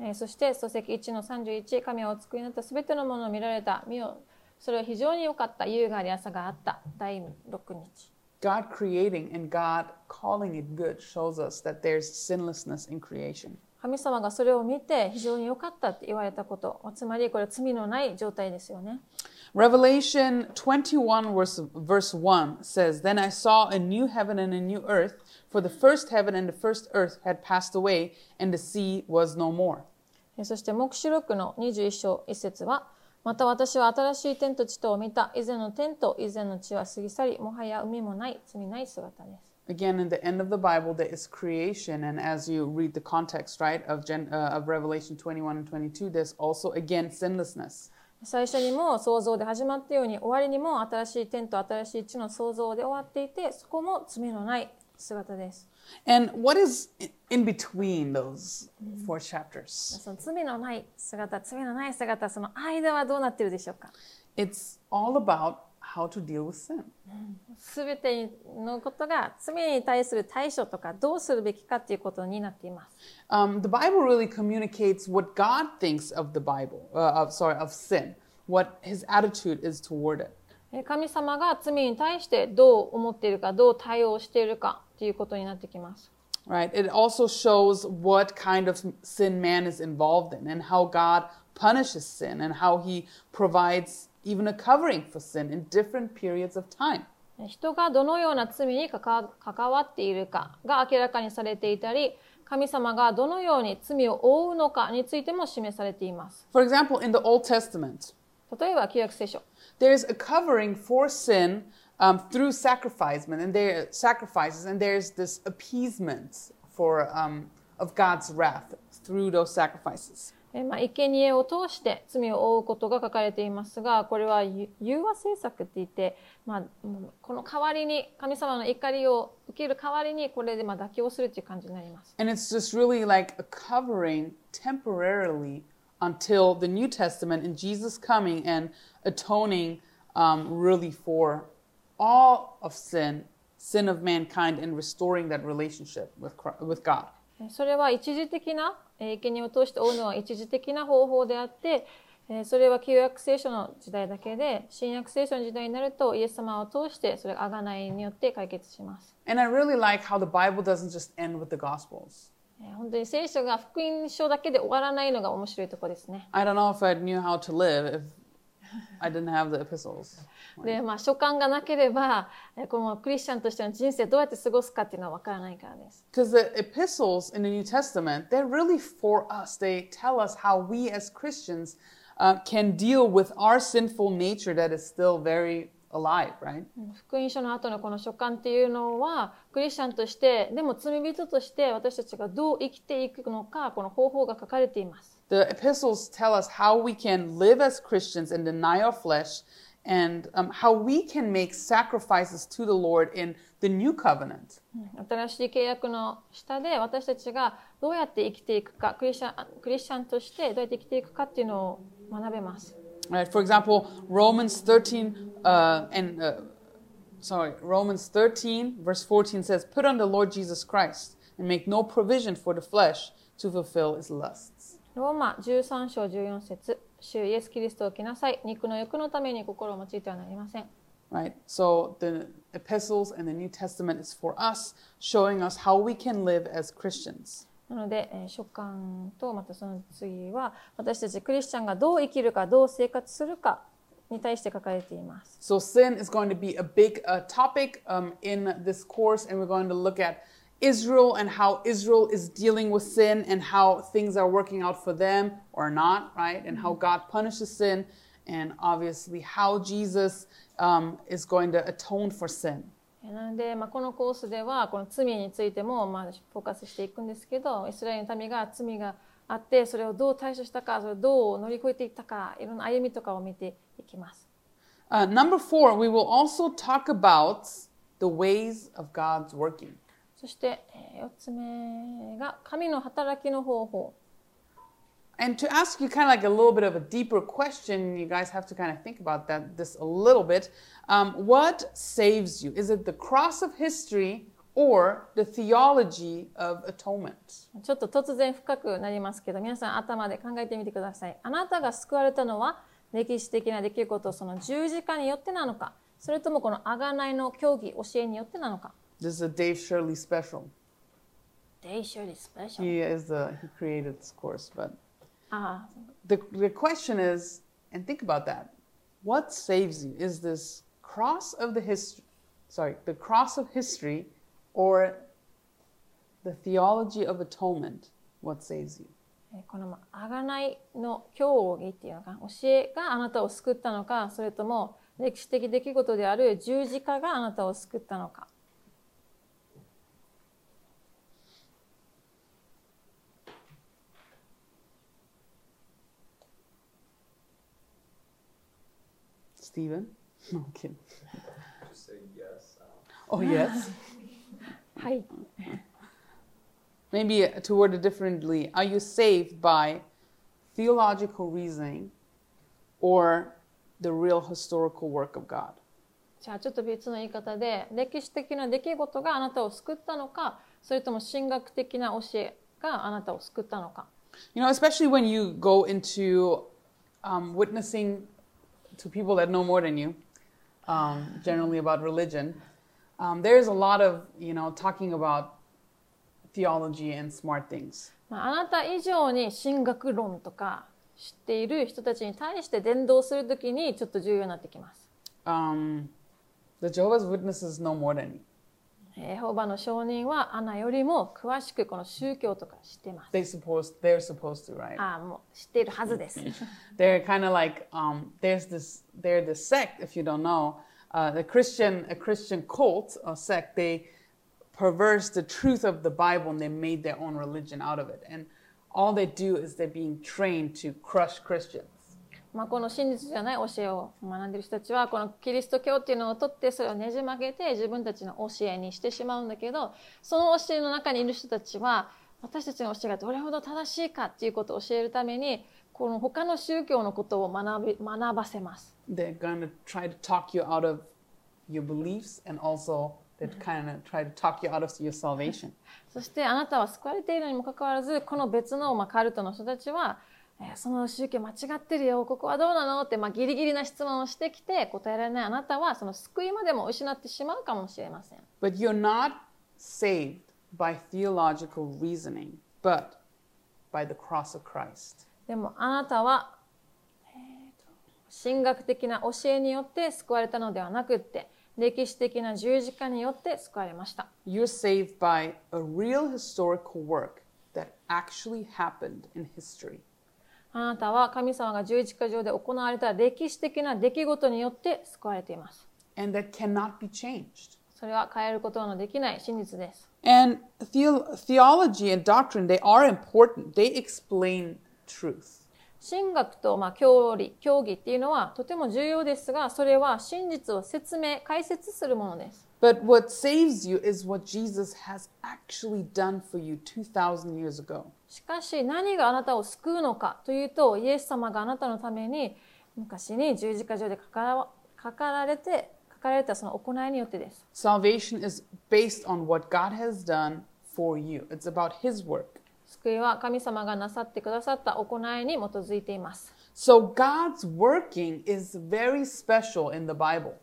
えーそして漱石1の31神はお作りになったすべてのものを見られた見よそれは非常に良かった夕があり朝があった第6日 God creating and God calling it good shows us that there's sinlessness in creation. 神様がそれを見て非常に良かったって言われたことつまりこれは罪のない状態ですよね Revelation 21, verse, verse 1 says, Then I saw a new heaven and a new earth, for the first heaven and the first earth had passed away, and the sea was no more. えーそして黙示録の21章1節はまた私は新しい天と地とを見た以前の天と以前の地は過ぎ去りもはや海もない罪ない姿です Again, in the end of the Bible, there is creation, and as you read the context, right, of, Gen, uh, of Revelation 21 and 22, there's also, again, sinlessness. 最初にも創造で始まったように終わりにも新しい天と新しい地の創造で終わっていてそこも罪のない姿です And what is in between those four chapters? その罪のない姿罪のない姿その間はどうなっているでしょうか It's all about how to deal with sin. すべてのことが罪に対する対処とかどうするべきかということになっています Um, the Bible really communicates what God thinks of the Bible, uh, of sorry, of sin, what His attitude is toward it. えー神様が罪に対してどう思っているかどう対応しているかということになってきます Right? It also shows what kind of sin man is involved in and how God punishes sin and how He provides even a covering for sin in different periods of time. えー人がどのような罪に関わっているかが明らかにされていたり神様がどのように罪を負うのかについても示されています For example, in the Old Testament, 例えば旧約聖書 there's a covering for sin um, through sacrifice, and there sacrifices, and there's this appeasement for um, of God's wrath through those sacrifices. えーまあ、生贄を通して罪を負うことが書かれていますがこれはゆ融和政策って言って、まあ、うんこの代わりに神様の怒りを受ける代わりにこれでまあ妥協するっていう感じになります。 And it's just really like a covering temporarily until the New Testament and Jesus coming and atoning um, really for all of sin, sin of mankind, and restoring that relationship with, Christ, with God. それは一時的な、えー、生贄を通して追うのは一時的な方法であって、えー、それは旧約聖書の時代だけで、新約聖書の時代になると、イエス様を通して、それが贖いによって解決します。And I really like how the Bible doesn't just end with the Gospels. えー本当に聖書が福音書だけで終わらないのが面白いところですね。I don't know if I knew how to live if I didn't have the epistles. で、まあ、書簡がなければ、えーこのクリスチャンとしての人生どうやって過ごすかっていうのは分からないからです。Because the epistles in the New Testament, they're really for us. They tell us how we as Christians uh, can deal with our sinful nature that is still very alive, right? 福音書の後のこの書簡っていうのは、クリスチャンとして、でも罪人として私たちがどう生きていくのか、この方法が書かれています。The epistles tell us how we can live as Christians and deny our flesh and um, how we can make sacrifices to the Lord in the new covenant. 新しい契約の下で私たちがどうやって生きていくか、クリスチャンクリスチャンとしてどうやって生きていくかっていうのを学べます。Right? For example, Romans 13 uh, and uh, sorry, Romans 13 verse 14 says, "Put on the Lord Jesus Christ and make no provision for the flesh to fulfill its lusts." ローマ13章14節主イエス・キリストを着なさい。肉の欲のために心を用いてはなりません。 Right? So the epistles and the New Testament is for us, showing us how we can live as Christians. なので、えー書簡とまたその次は私たちクリスチャンがどう生きるかどう生活するかに対して書かれています。So sin is going to be a big uh, topic um, in this course, and we're going to look at Israel and how Israel is dealing with sin and how things are working out for them or not, right? And how God punishes sin, and obviously how Jesus um, is going to atone for sin. えーなので、まあ、このコースではこの罪についてもまあフォーカスしていくんですけどイスラエルの民が罪があってそれをどう対処したかそれをどう乗り越えていったかいろんな歩みとかを見ていきます。Uh, number four, we will also talk about the ways of God's working. そして、え4つ目が神の働きの方法。And to ask you kind of like a little bit of a deeper question, you guys have to kind of think about that this a little bit. Um, what saves you? Is it the cross of history or the theology of atonement. ちょっと突然深くなりますけど皆さん頭で考えてみてくださいあなたが救われたのは歴史的な出来事その十字架によってなのかそれともこの贖いの教義教えによってなのか This is a Dave Shirley special. They surely special He is the he created this course, but ああ the the question is, and think about that. What saves you? Is this cross of the history sorry, the cross of history or the theology of atonement what saves you? えーこのまあ贖いの教義っていうのか教えがあなたを救ったのかそれとも歴史的出来事である十字架があなたを救ったのか Stephen? No kidding. Just say yes. Um, Oh yes. はい、Maybe to word it differently, are you saved by theological reasoning or the real historical work of God? じゃあちょっと別の言い方で歴史的な出来事があなたを救ったのかそれとも神学的な教えがあなたを救ったのか You know, especially when you go into um, witnessing to people that know more than you, um, generally about religion, um, there's a lot of, you know, talking about theology and smart things. まあ、あなた以上に神学論とか知っている人たちに対して伝道するときにちょっと重要になってきます。Um, the Jehovah's Witnesses know more than you. エホバの証人はアナよりも詳しくこの宗教とか知ってます。 They suppose they're supposed to, right? ああ、もう知っているはずです。 they're kind of like um, there's this they're this sect if you don't know uh, the christian a christian cult or sect they perverse the truth of the bible and they made their own religion out of it and all they do is they're being trained to crush christians まあこの真実じゃない教えを学んでいる人たちはこのキリスト教っていうのを取ってそれをねじ曲げて自分たちの教えにしてしまうんだけどその教えの中にいる人たちは私たちの教えがどれほど正しいかっていうことを教えるためにこの他の宗教のことを学び学ばせます。they're to try to talk you out of your beliefs and also kind of try to talk you out of your salvation そしてあなたは救われているにもかかわらずこの別の、まあ、カルトの人たちは、えーその宗教間違ってるよここはどうなのって、まあ、ギリギリな質問をしてきて答えられないあなたはその救いまでも失ってしまうかもしれません。but you're not saved by theological reasoning but by the cross of christ でもあなたは、えーと神学的な教えによって救われたのではなくって歴史的な十字架によって救われました。You're saved by a real historical work that actually happened in history. あなたは神様が十字架上で行われた歴史的な出来事によって救われています。and that cannot be changed. それは変えることのできない真実です。And theo- theology and doctrine, they are important. They explain truth. 神学とまあ教理、教義っていうのはとても重要ですが、それは真実を説明、解説するものです。But what saves you is what Jesus has actually done for you 2,000 years ago. しかし何があなたを救うのかというと、イエス様があなたのために昔に十字架上でかからかかられて、書かれたその行いによってです。Salvation is based on what God has done for you, it's about His work. 救いは神様がなさってくださった行いに基づいています。So God's working is very special in the Bible.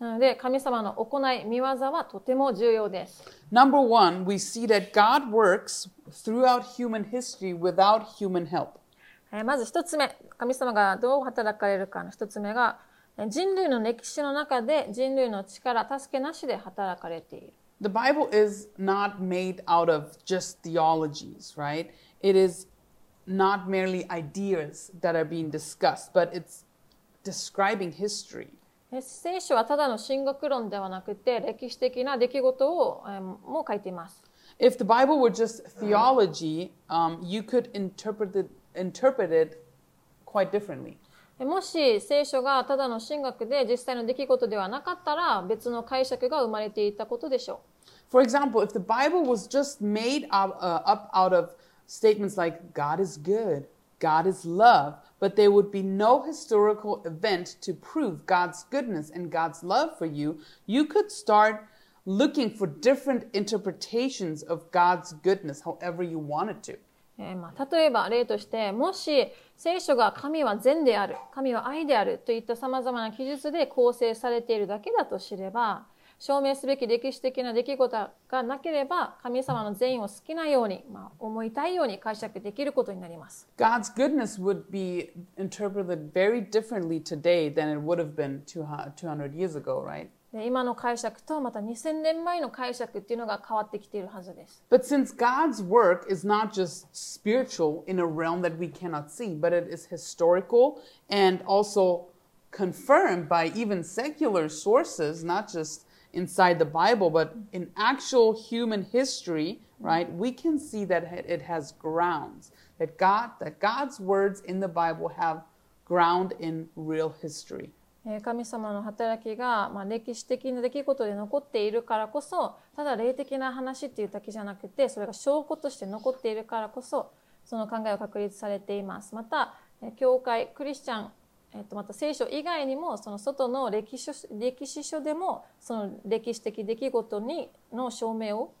なので神様の行い、見業はとても重要です。Number one, we see that God works throughout human history without human help. えーまず一つ目、神様がどう働かれるかの一つ目が、えー人類の歴史の中で人類の力、助けなしで働かれている。The Bible is not made out of just theologies, right? It is not merely ideas that are being discussed, but it's describing history. え聖書はただの神学論ではなくて歴史的な出来事を、えーも書いています。If the Bible were just theology, um, you could interpret it, interpret it quite differently. えもし聖書がただの神学で実際の出来事ではなかったら別の解釈が生まれていたことでしょ For example, if the Bible was just made up, uh, up out of statements like God is good, God is love, but there would be no historical event to prove God's goodness and God's love for you, you could start looking for different interpretations of God's goodness, however you wanted to. えーまあ、例えば例としてもし聖書が神は善である神は愛であるといったさまざまな記述で構成されているだけだと知れば 証明すべき歴史的な出来事がなければ神様の善意を好きなように、まあ、思いたいように解釈できることになります。God's goodness would be interpreted very differently today than it would have been 200 200 years ago, right? で今の解釈とまた2000年前の解釈っていうのが変わってきているはずです。But since God's work is not just spiritual in a realm that we cannot see, but it is historical and also confirmed by even secular sources, not just inside the Bible, but in actual human history, right? We can see that it has grounds. That God that God's words in the Bible have ground in real history. えー神様の働きが、まあ、歴史的な出来事で残っているからこそただ霊的な話っていうだけじゃなくてそれが証拠として残っているからこそその考えは確立されていますまたえー教会クリスチャン、 えーとまた聖書以外にもその外の歴史書歴史書でもその歴史的出来事にの証明を、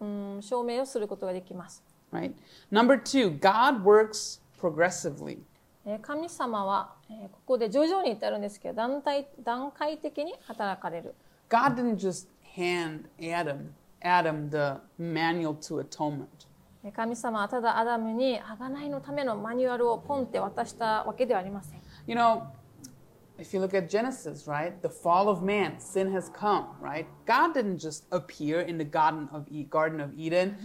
うん、証明をすることができます Right? Number two, God works progressively. えー神様は、えーここで徐々に至るんですけど段階段階的に働かれる God didn't just hand Adam Adam the manual to atonement. えー神様はただアダムに贖いのためのマニュアルをポンって渡したわけではありません You know, if you look at Genesis, right, the fall of man, sin has come, right? God didn't just appear in the Garden of e- Garden of Eden,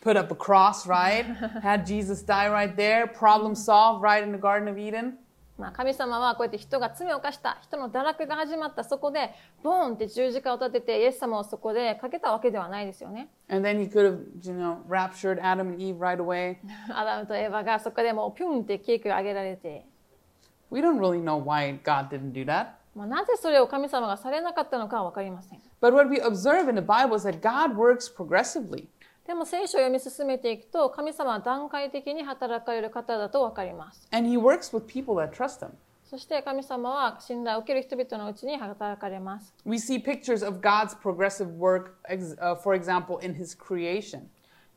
put up a cross, right? Had Jesus die right there, problem solved, right in the Garden of Eden. まあ、神様はこうやって人が罪を犯した人の堕落が始まったそこでボーンって十字架を立ててイエス様をそこでかけたわけではないですよね And then he could have, you know, raptured Adam and Eve right away. アダムとエヴァがそこでもうピュンってケーキをあげられて、 We don't really know why God didn't do that. まあ、なぜそれを神様がされなかったのかは分かりません But what we observe in the Bible is that God works progressively. でも聖書を読み進めていくと神様は段階的に働かれる方だと分かります And he works with people that trust him. そして神様は信頼を受ける人々のうちに働かれます We see pictures of God's progressive work, ex- uh, for example, in his creation.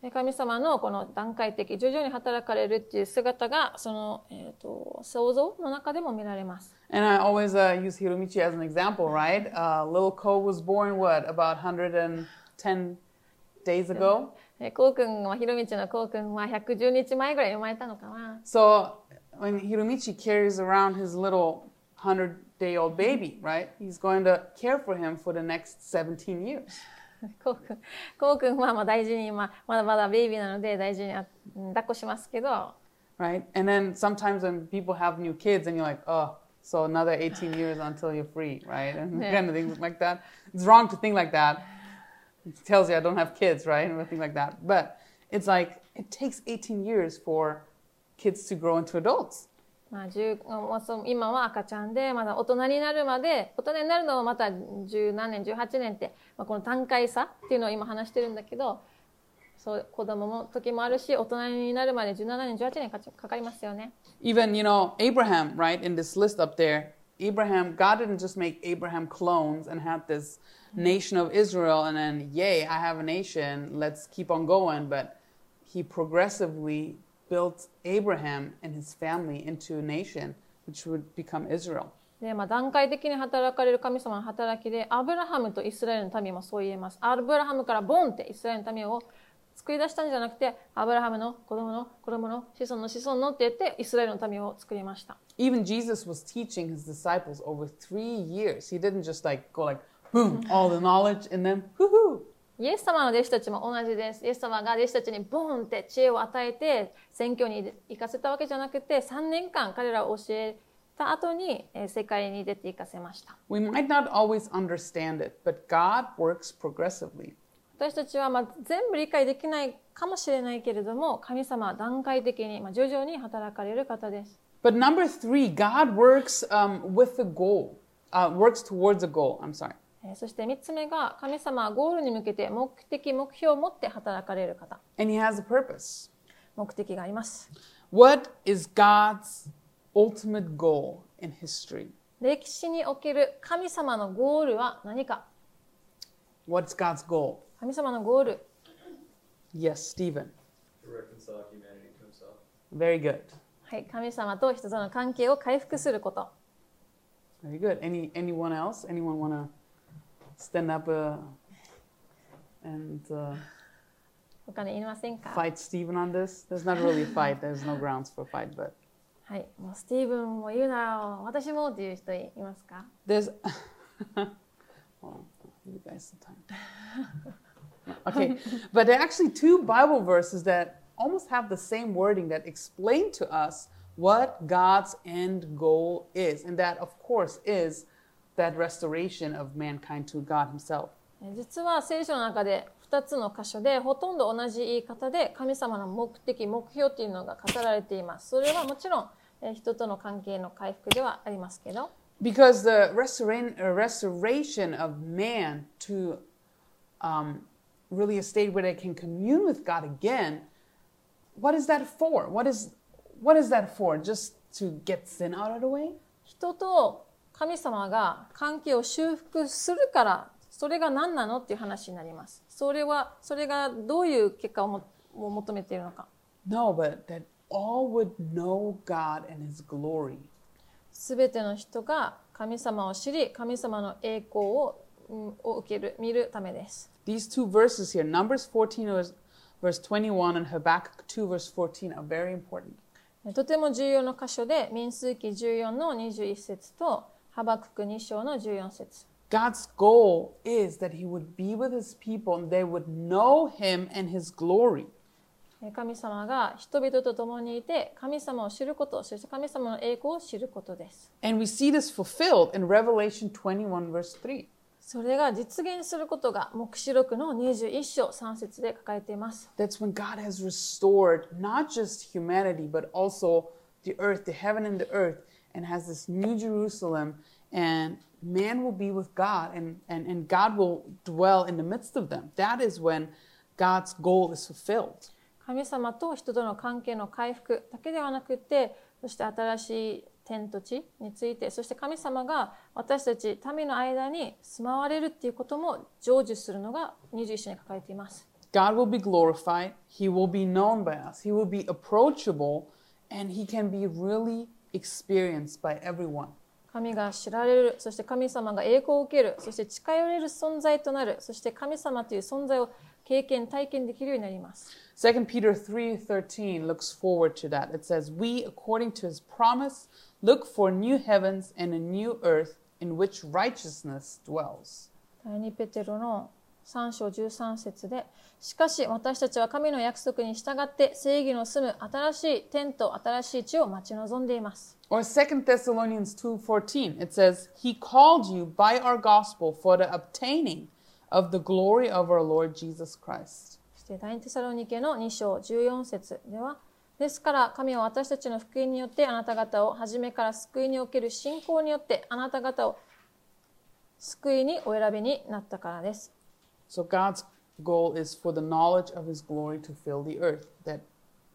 で神様のこの段階的徐々に働かれるっていう姿がその、えー、と想像の中でも見られます And I always uh, use Hiromichi as an example, right? Uh, little Ko was born, what, about 110 days ago? えーこうくんはひろみちのこうくんは110日前ぐらいに生まれたのかな So when Hiromichi carries around his little 100 day old baby, right? He's going to care for him for the next 17 years. こうくんこうくんはまあ大事に、まあ、まだまだベイビーなので大事にあうん抱っこしますけど right? And then sometimes when people have new kids and you're like, oh, so another 18 years until you're free, right? And Yeah. kind of things like that. It's wrong to think like that. It tells you I don't have kids, right? And everything like that. But it's like, it takes 18 years for kids to grow into adults. まあ、10もうそ今は赤ちゃんでまだ大人になるまで大人になるのはまた十何年18年って、まあ、この段階差っていうのを今話してるんだけどそう子供も時もあるし大人になるまで17年18年かかかりますよね。Even, you know, Abraham, right, in this list up there, Abraham, God didn't just make Abraham clones and have this nation of Israel and then, yay, I have a nation, let's keep on going. But he progressively built Abraham and his family into a nation, which would become Israel. でまあ、段階的に働かれる神様の働きでアブラハムとイスラエルの民もそう言えます。アブラハムからボンってイスラエルの民を作り出したんじゃなくてアブラハムの子供の子供の子孫の子孫のって言ってイスラエルの民を作りました。 Even Jesus was teaching his disciples over three years. He didn't just like go like, boom, all the knowledge and then, woohoo. イエス様の弟子たちも同じです。イエス様が弟子たちにボーンって知恵を与えて選挙に行かせたわけじゃなくて3年間彼らを教えた後にえー世界に出て行かせました。We might not always understand it, but God works progressively. 私たちはまあ全部理解できないかもしれないけれども神様は段階的にまあ徐々に働かれる方です。But number three, God works um, with a goal, uh, works towards a goal. I'm sorry. えーそして3つ目が神様はゴールに向けて目的目標を持って働かれる方 And He has a purpose. 目的があります。What is God's ultimate goal in history? 歴史における神様のゴールは何か What's God's goal? 神様のゴール Yes, Stephen. To reconcile humanity to himself. Very good. はい神様と人との関係を回復すること Very good. Any anyone else? Anyone want to stand up uh, and uh, 他にいませんか fight Stephen on this? There's not really a fight. There's no grounds for a fight, but はいもうスティーブンも言うなよ私もっていう人いますか there's. well, you guys some time. okay, but there are actually two Bible verses that almost have the same wording that explain to us what God's end goal is, and that, of course, is that restoration of mankind to God Himself. え実は聖書の中で2つの箇所でほとんど同じ言い方で神様の目的目標っていうのが語られていますそれはもちろんえー人との関係の回復ではありますけど Because the uh, restoration of man to um, really a state where they can commune with God again, what is that for? What is, what is that for? Just to get sin out of the way? 人と神様が関係を修復するからそれが何なのっていう話になりますそれはそれがどういう結果をもを求めているのか No, but that all would know God and His glory. すべての人が神様を知り神様の栄光を,、うんを受ける見るためです These two verses here, Numbers 14, verse, verse 21, and Habakkuk 2, verse 14, are very important. とても重要な箇所で民数記14の21節とハバクク2章の14節 God's goal is that He would be with His people and they would know Him and His glory. 神様が人々と共にいて神様を知ることそして神様の栄光を知ることです And we see this fulfilled in Revelation 21, verse 3. それが実現することが黙示録の21章3節で書かれています That's when God has restored not just humanity, but also the earth, the heaven and the earth, and has this new Jerusalem, and man will be with God, and, and, and God will dwell in the midst of them. That is when God's goal is fulfilled. 神様と人との関係の回復だけではなくてそして新しい天と地についてそして神様が私たち民の間に住まわれるっていうことも成就するのが21章に書かれています God will be glorified, He will be known by us, He will be approachable, and He can be really experienced by everyone. 神が知られるそして神様が栄光を受けるそして近寄れる存在となるそして神様という存在を経験体験できるようになります 2 Peter 3:13 looks forward to that. It says, "We according to his promise look for new heavens and a new earth in which righteousness dwells." 第2ペテロの 3章13節でしかし私たちは神の約束に従って正義の住む新しい天と新しい地を待ち望んでいます Or 2 Thessalonians 2:14, it says, "He called you by our gospel for the obtaining of the glory of our Lord Jesus Christ." そして第2テサロニケの2章14節ではですから神は私たちの福音によってあなた方を初めから救いにおける信仰によってあなた方を救いにお選びになったからです So God's goal is for the knowledge of his glory to fill the earth. That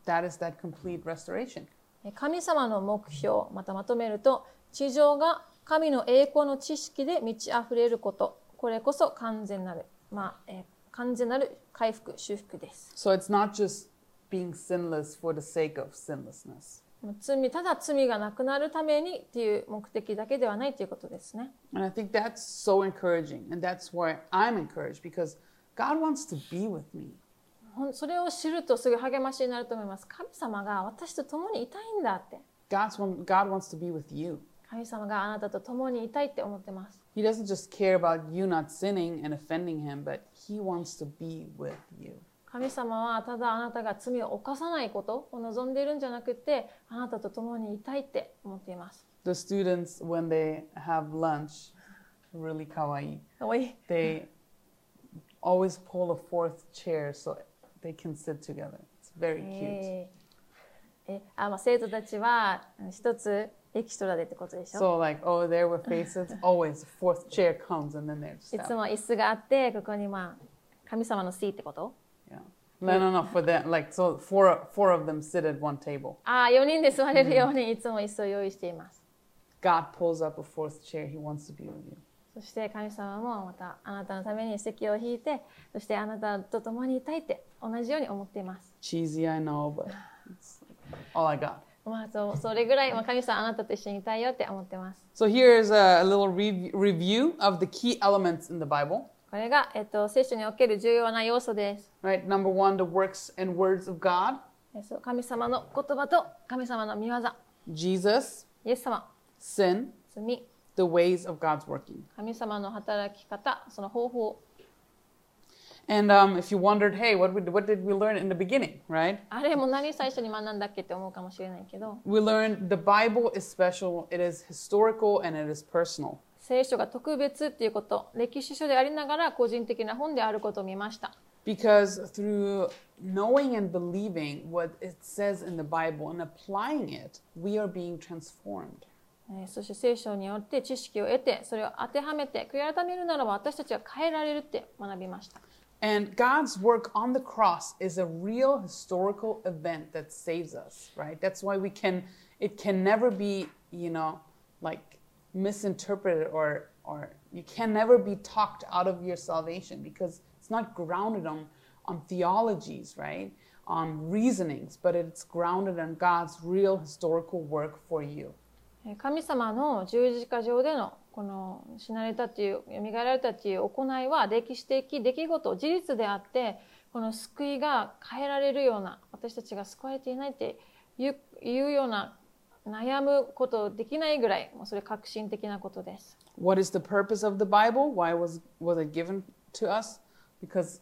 that is that complete restoration. 神様の目標またまとめると地上が神の栄光の知識で満ち溢れることこれこそ完全なる、まあえー完全なる回復修復です So it's not just being sinless for the sake of sinlessness. 罪ただ罪がなくなるためにっていう目的だけではないということですね And I think that's so encouraging. And that's why I'm encouraged because God wants to be with me. それを知るとすぐ励ましになると思います神様が私と共にいたいんだって God's one, God wants to be with you. 神様があなたと共にいたいって思ってます He doesn't just care about you not sinning and offending Him, but He wants to be with you. 神様はただあなたが罪を犯さないことを望んでいるんじゃなくてあなたと共にいたいって思っています The students, when they have lunch, really kawaii, they always pull a fourth chair so they can sit together. It's very cute. えあまあ、生徒たちはうん一つエキストラでってことでしょ So like, oh, there were faces. Always fourth chair comes and then there's い.つも椅子があってここにまあ神様の C ってこと Yeah. No, no, no. For them, like, so four four of them sit at one table. ああ4人で座れるようにいつも椅子を用意しています God pulls up a fourth chair. He wants to be with you. そして神様もまたあなたのために席を引いてそしてあなたと共にいたいって同じように思っています。Cheesy, I know, but it's all I got. まあ、そうそれぐらい、まあ、神様あなたと一緒にいたいよって思ってます。So here's a little re- review of the key elements in the Bible. これが、えっと、聖書における重要な要素です。 Right, number one, the works and words of God. えそう神様の言葉と神様の御業、 Jesus, イエス様、 sin, 罪、 the ways of God's working. 神様の働き方、その方法。 And um, if you wondered, hey, what, we, what did we learn in the beginning, right? あれも何最初に学んだっけって思うかもしれないけど、 We learned the Bible is special, it is historical, and it is personal. 聖書が特別っていうこと、歴史書でありながら個人的な本であることを見ました。Because through knowing and believing what it says in the Bible and applying it, we are being transformed. えーそして聖書によって知識を得て、それを当てはめて、悔い改めるならば私たちは変えられるって学びました。And God's work on the cross is a real historical event that saves us, right? That's why we can, it can never be, you know, like misinterpreted or, or you can never be talked out of your salvation because it's not grounded on, on theologies, right? On reasonings, but it's grounded on God's real historical work for you. えー神様の十字架上でのこの死なれたという蘇られたという行いは歴史的出来事事実であってこの救いが変えられるような私たちが救われていないっていういうような 悩むことできないぐらいもうそれ革新的なことです。What is the purpose of the Bible? Why was, was it given to us? Because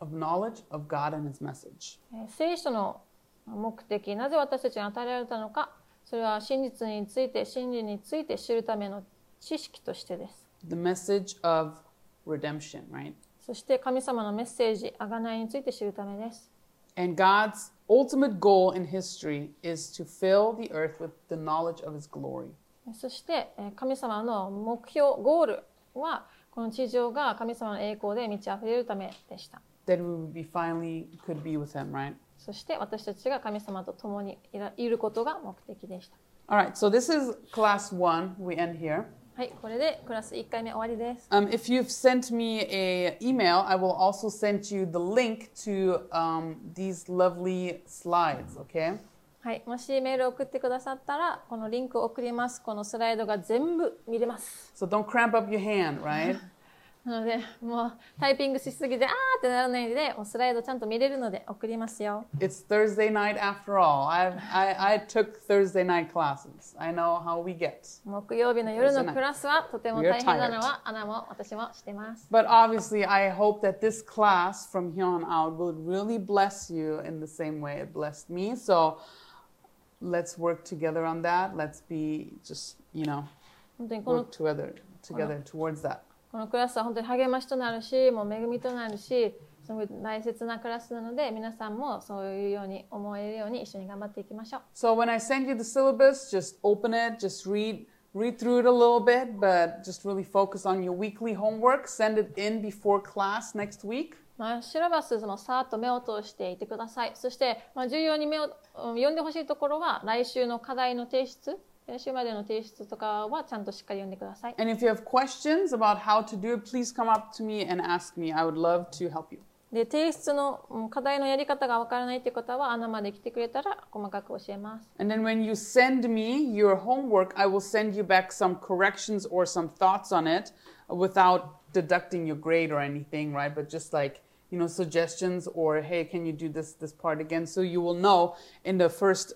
of knowledge of God and His message. えー聖書の目的なぜ私たちに与えられたのかそれは真実について真理について知るための知識としてです。The message of redemption, right? そして神様のメッセージ、贖いについて知るためです。And God's ultimate goal in history is to fill the earth with the knowledge of His glory. そしてえー神様の目標、ゴールはこの地上が神様の栄光で満ち溢れるためでした。 That we would be finally could be with Him, right? そして私たちが神様と共にいらいることが目的でした。 All right, so this is class one. We end here. はい、これでクラス1回目終わりです。Um, if you've sent me a email, I will also send you the link to um, these lovely slides. Okay. はい、もしメールを送ってくださったら、このリンクを送ります。このスライドが全部見れます。So don't cramp up your hand, right? なので、もうタイピングしすぎて、あーってならないで、もうスライドちゃんと見れるので送りますよ。 it's Thursday night after all. I've, I I took Thursday night classes. I know how we get. 木曜日の夜のクラスはとても You're 大変なの tired. は、アナも私もしてます。 But obviously, I hope that this class from here on out will really bless you in the same way it blessed me. So let's work together on that. Let's be just, you know, 本当にこの work together together towards that. このクラスは本当に励ましとなるし、もう恵みとなるし、すごい大切なクラスなので、皆さんもそういうように思えるように一緒に頑張っていきましょう。So when I send you the syllabus, just open it, just read read through it a little bit, but just really focus on your weekly homework. Send it in before class next week. まあ、シラバスもさーっと目を通していてください。そして、まあ、重要に目をうん読んでほしいところは、来週の課題の提出、来週までの提出とかはちゃんとしっかり読んでください。And if you have questions about how to do it, please come up to me and ask me. I would love to help you. で、提出のうん課題のやり方がわからないという方は、穴まで来てくれたら細かく教えます。And then when you send me your homework, I will send you back some corrections or some thoughts on it without deducting your grade or anything, right? But just like, you know, suggestions or hey, can you do this this part again? So you will know in the first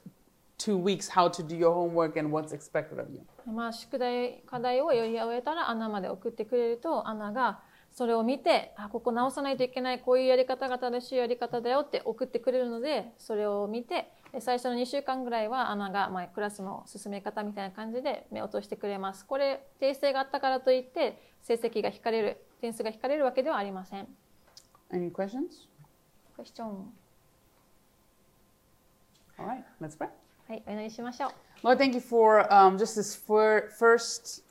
two weeks how to do your homework and what's expected of you. まあ、宿題、課題を読み終えたら、穴まで送ってくれると、穴がそれを見て、あ、ここ直さないといけない、こういうやり方が正しいやり方だよって送ってくれるので、それを見て、で最初の2週間ぐらいは、穴が、まあ、クラスの進め方みたいな感じで目を通してくれます。これ、訂正があったからといって、成績が引かれる、点数が引かれるわけではありません。Any questions? クエスチョン。All right, let's pray. はい、お祈りしましょう。 Lord, thank you for um, just this fir- first,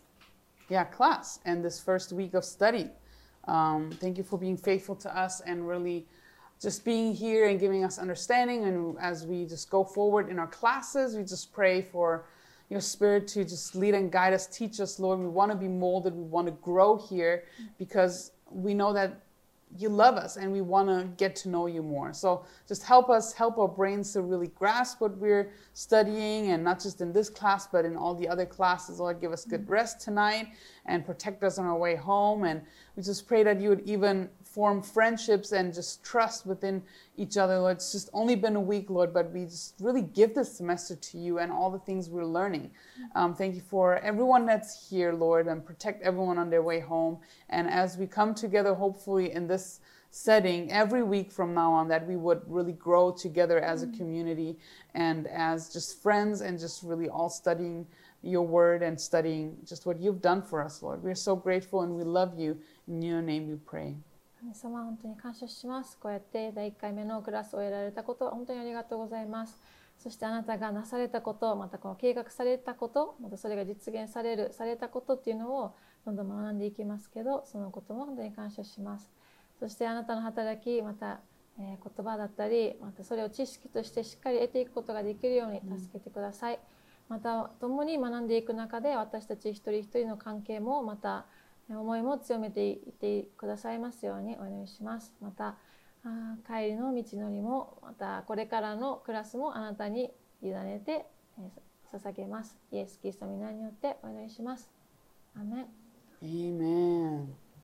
yeah, class and this first week of study. Um, thank you for being faithful to us and really just being here and giving us understanding. And as we just go forward in our classes, we just pray for, your spirit to just lead and guide us, teach us, Lord. We want to be molded. We want to grow here because we know that you love us and we want to get to know you more. So just help us, help our brains to really grasp what we're studying and not just in this class, but in all the other classes. Lord, give us good mm-hmm. rest tonight and protect us on our way home. And we just pray that you would even form friendships and just trust within each other, Lord. It's just only been a week, Lord, but we just really give this semester to you and all the things we're learning. Um, thank you for everyone that's here, Lord, and protect everyone on their way home. And as we come together, hopefully in this setting every week from now on, that we would really grow together as a community and as just friends and just really all studying your word and studying just what you've done for us, Lord. We're so grateful and we love you. In your name we pray. 神様本当に感謝します。こうやって第1回目のクラスを得られたこと本当にありがとうございます。そしてあなたがなされたことまたこの計画されたことまたそれが実現されるされたことっていうのをどんどん学んでいきますけどそのことも本当に感謝します。そしてあなたの働きまた、えー言葉だったりまたそれを知識としてしっかり得ていくことができるように助けてください、また共に学んでいく中で私たち一人一人の関係もまた思いも強めていってくださいますようにお祈りします。またあ帰りの道のりもまたこれからのクラスもあなたに委ねて、えー捧げます。イエス・キリストの皆によってお祈りします。アメン。Amen.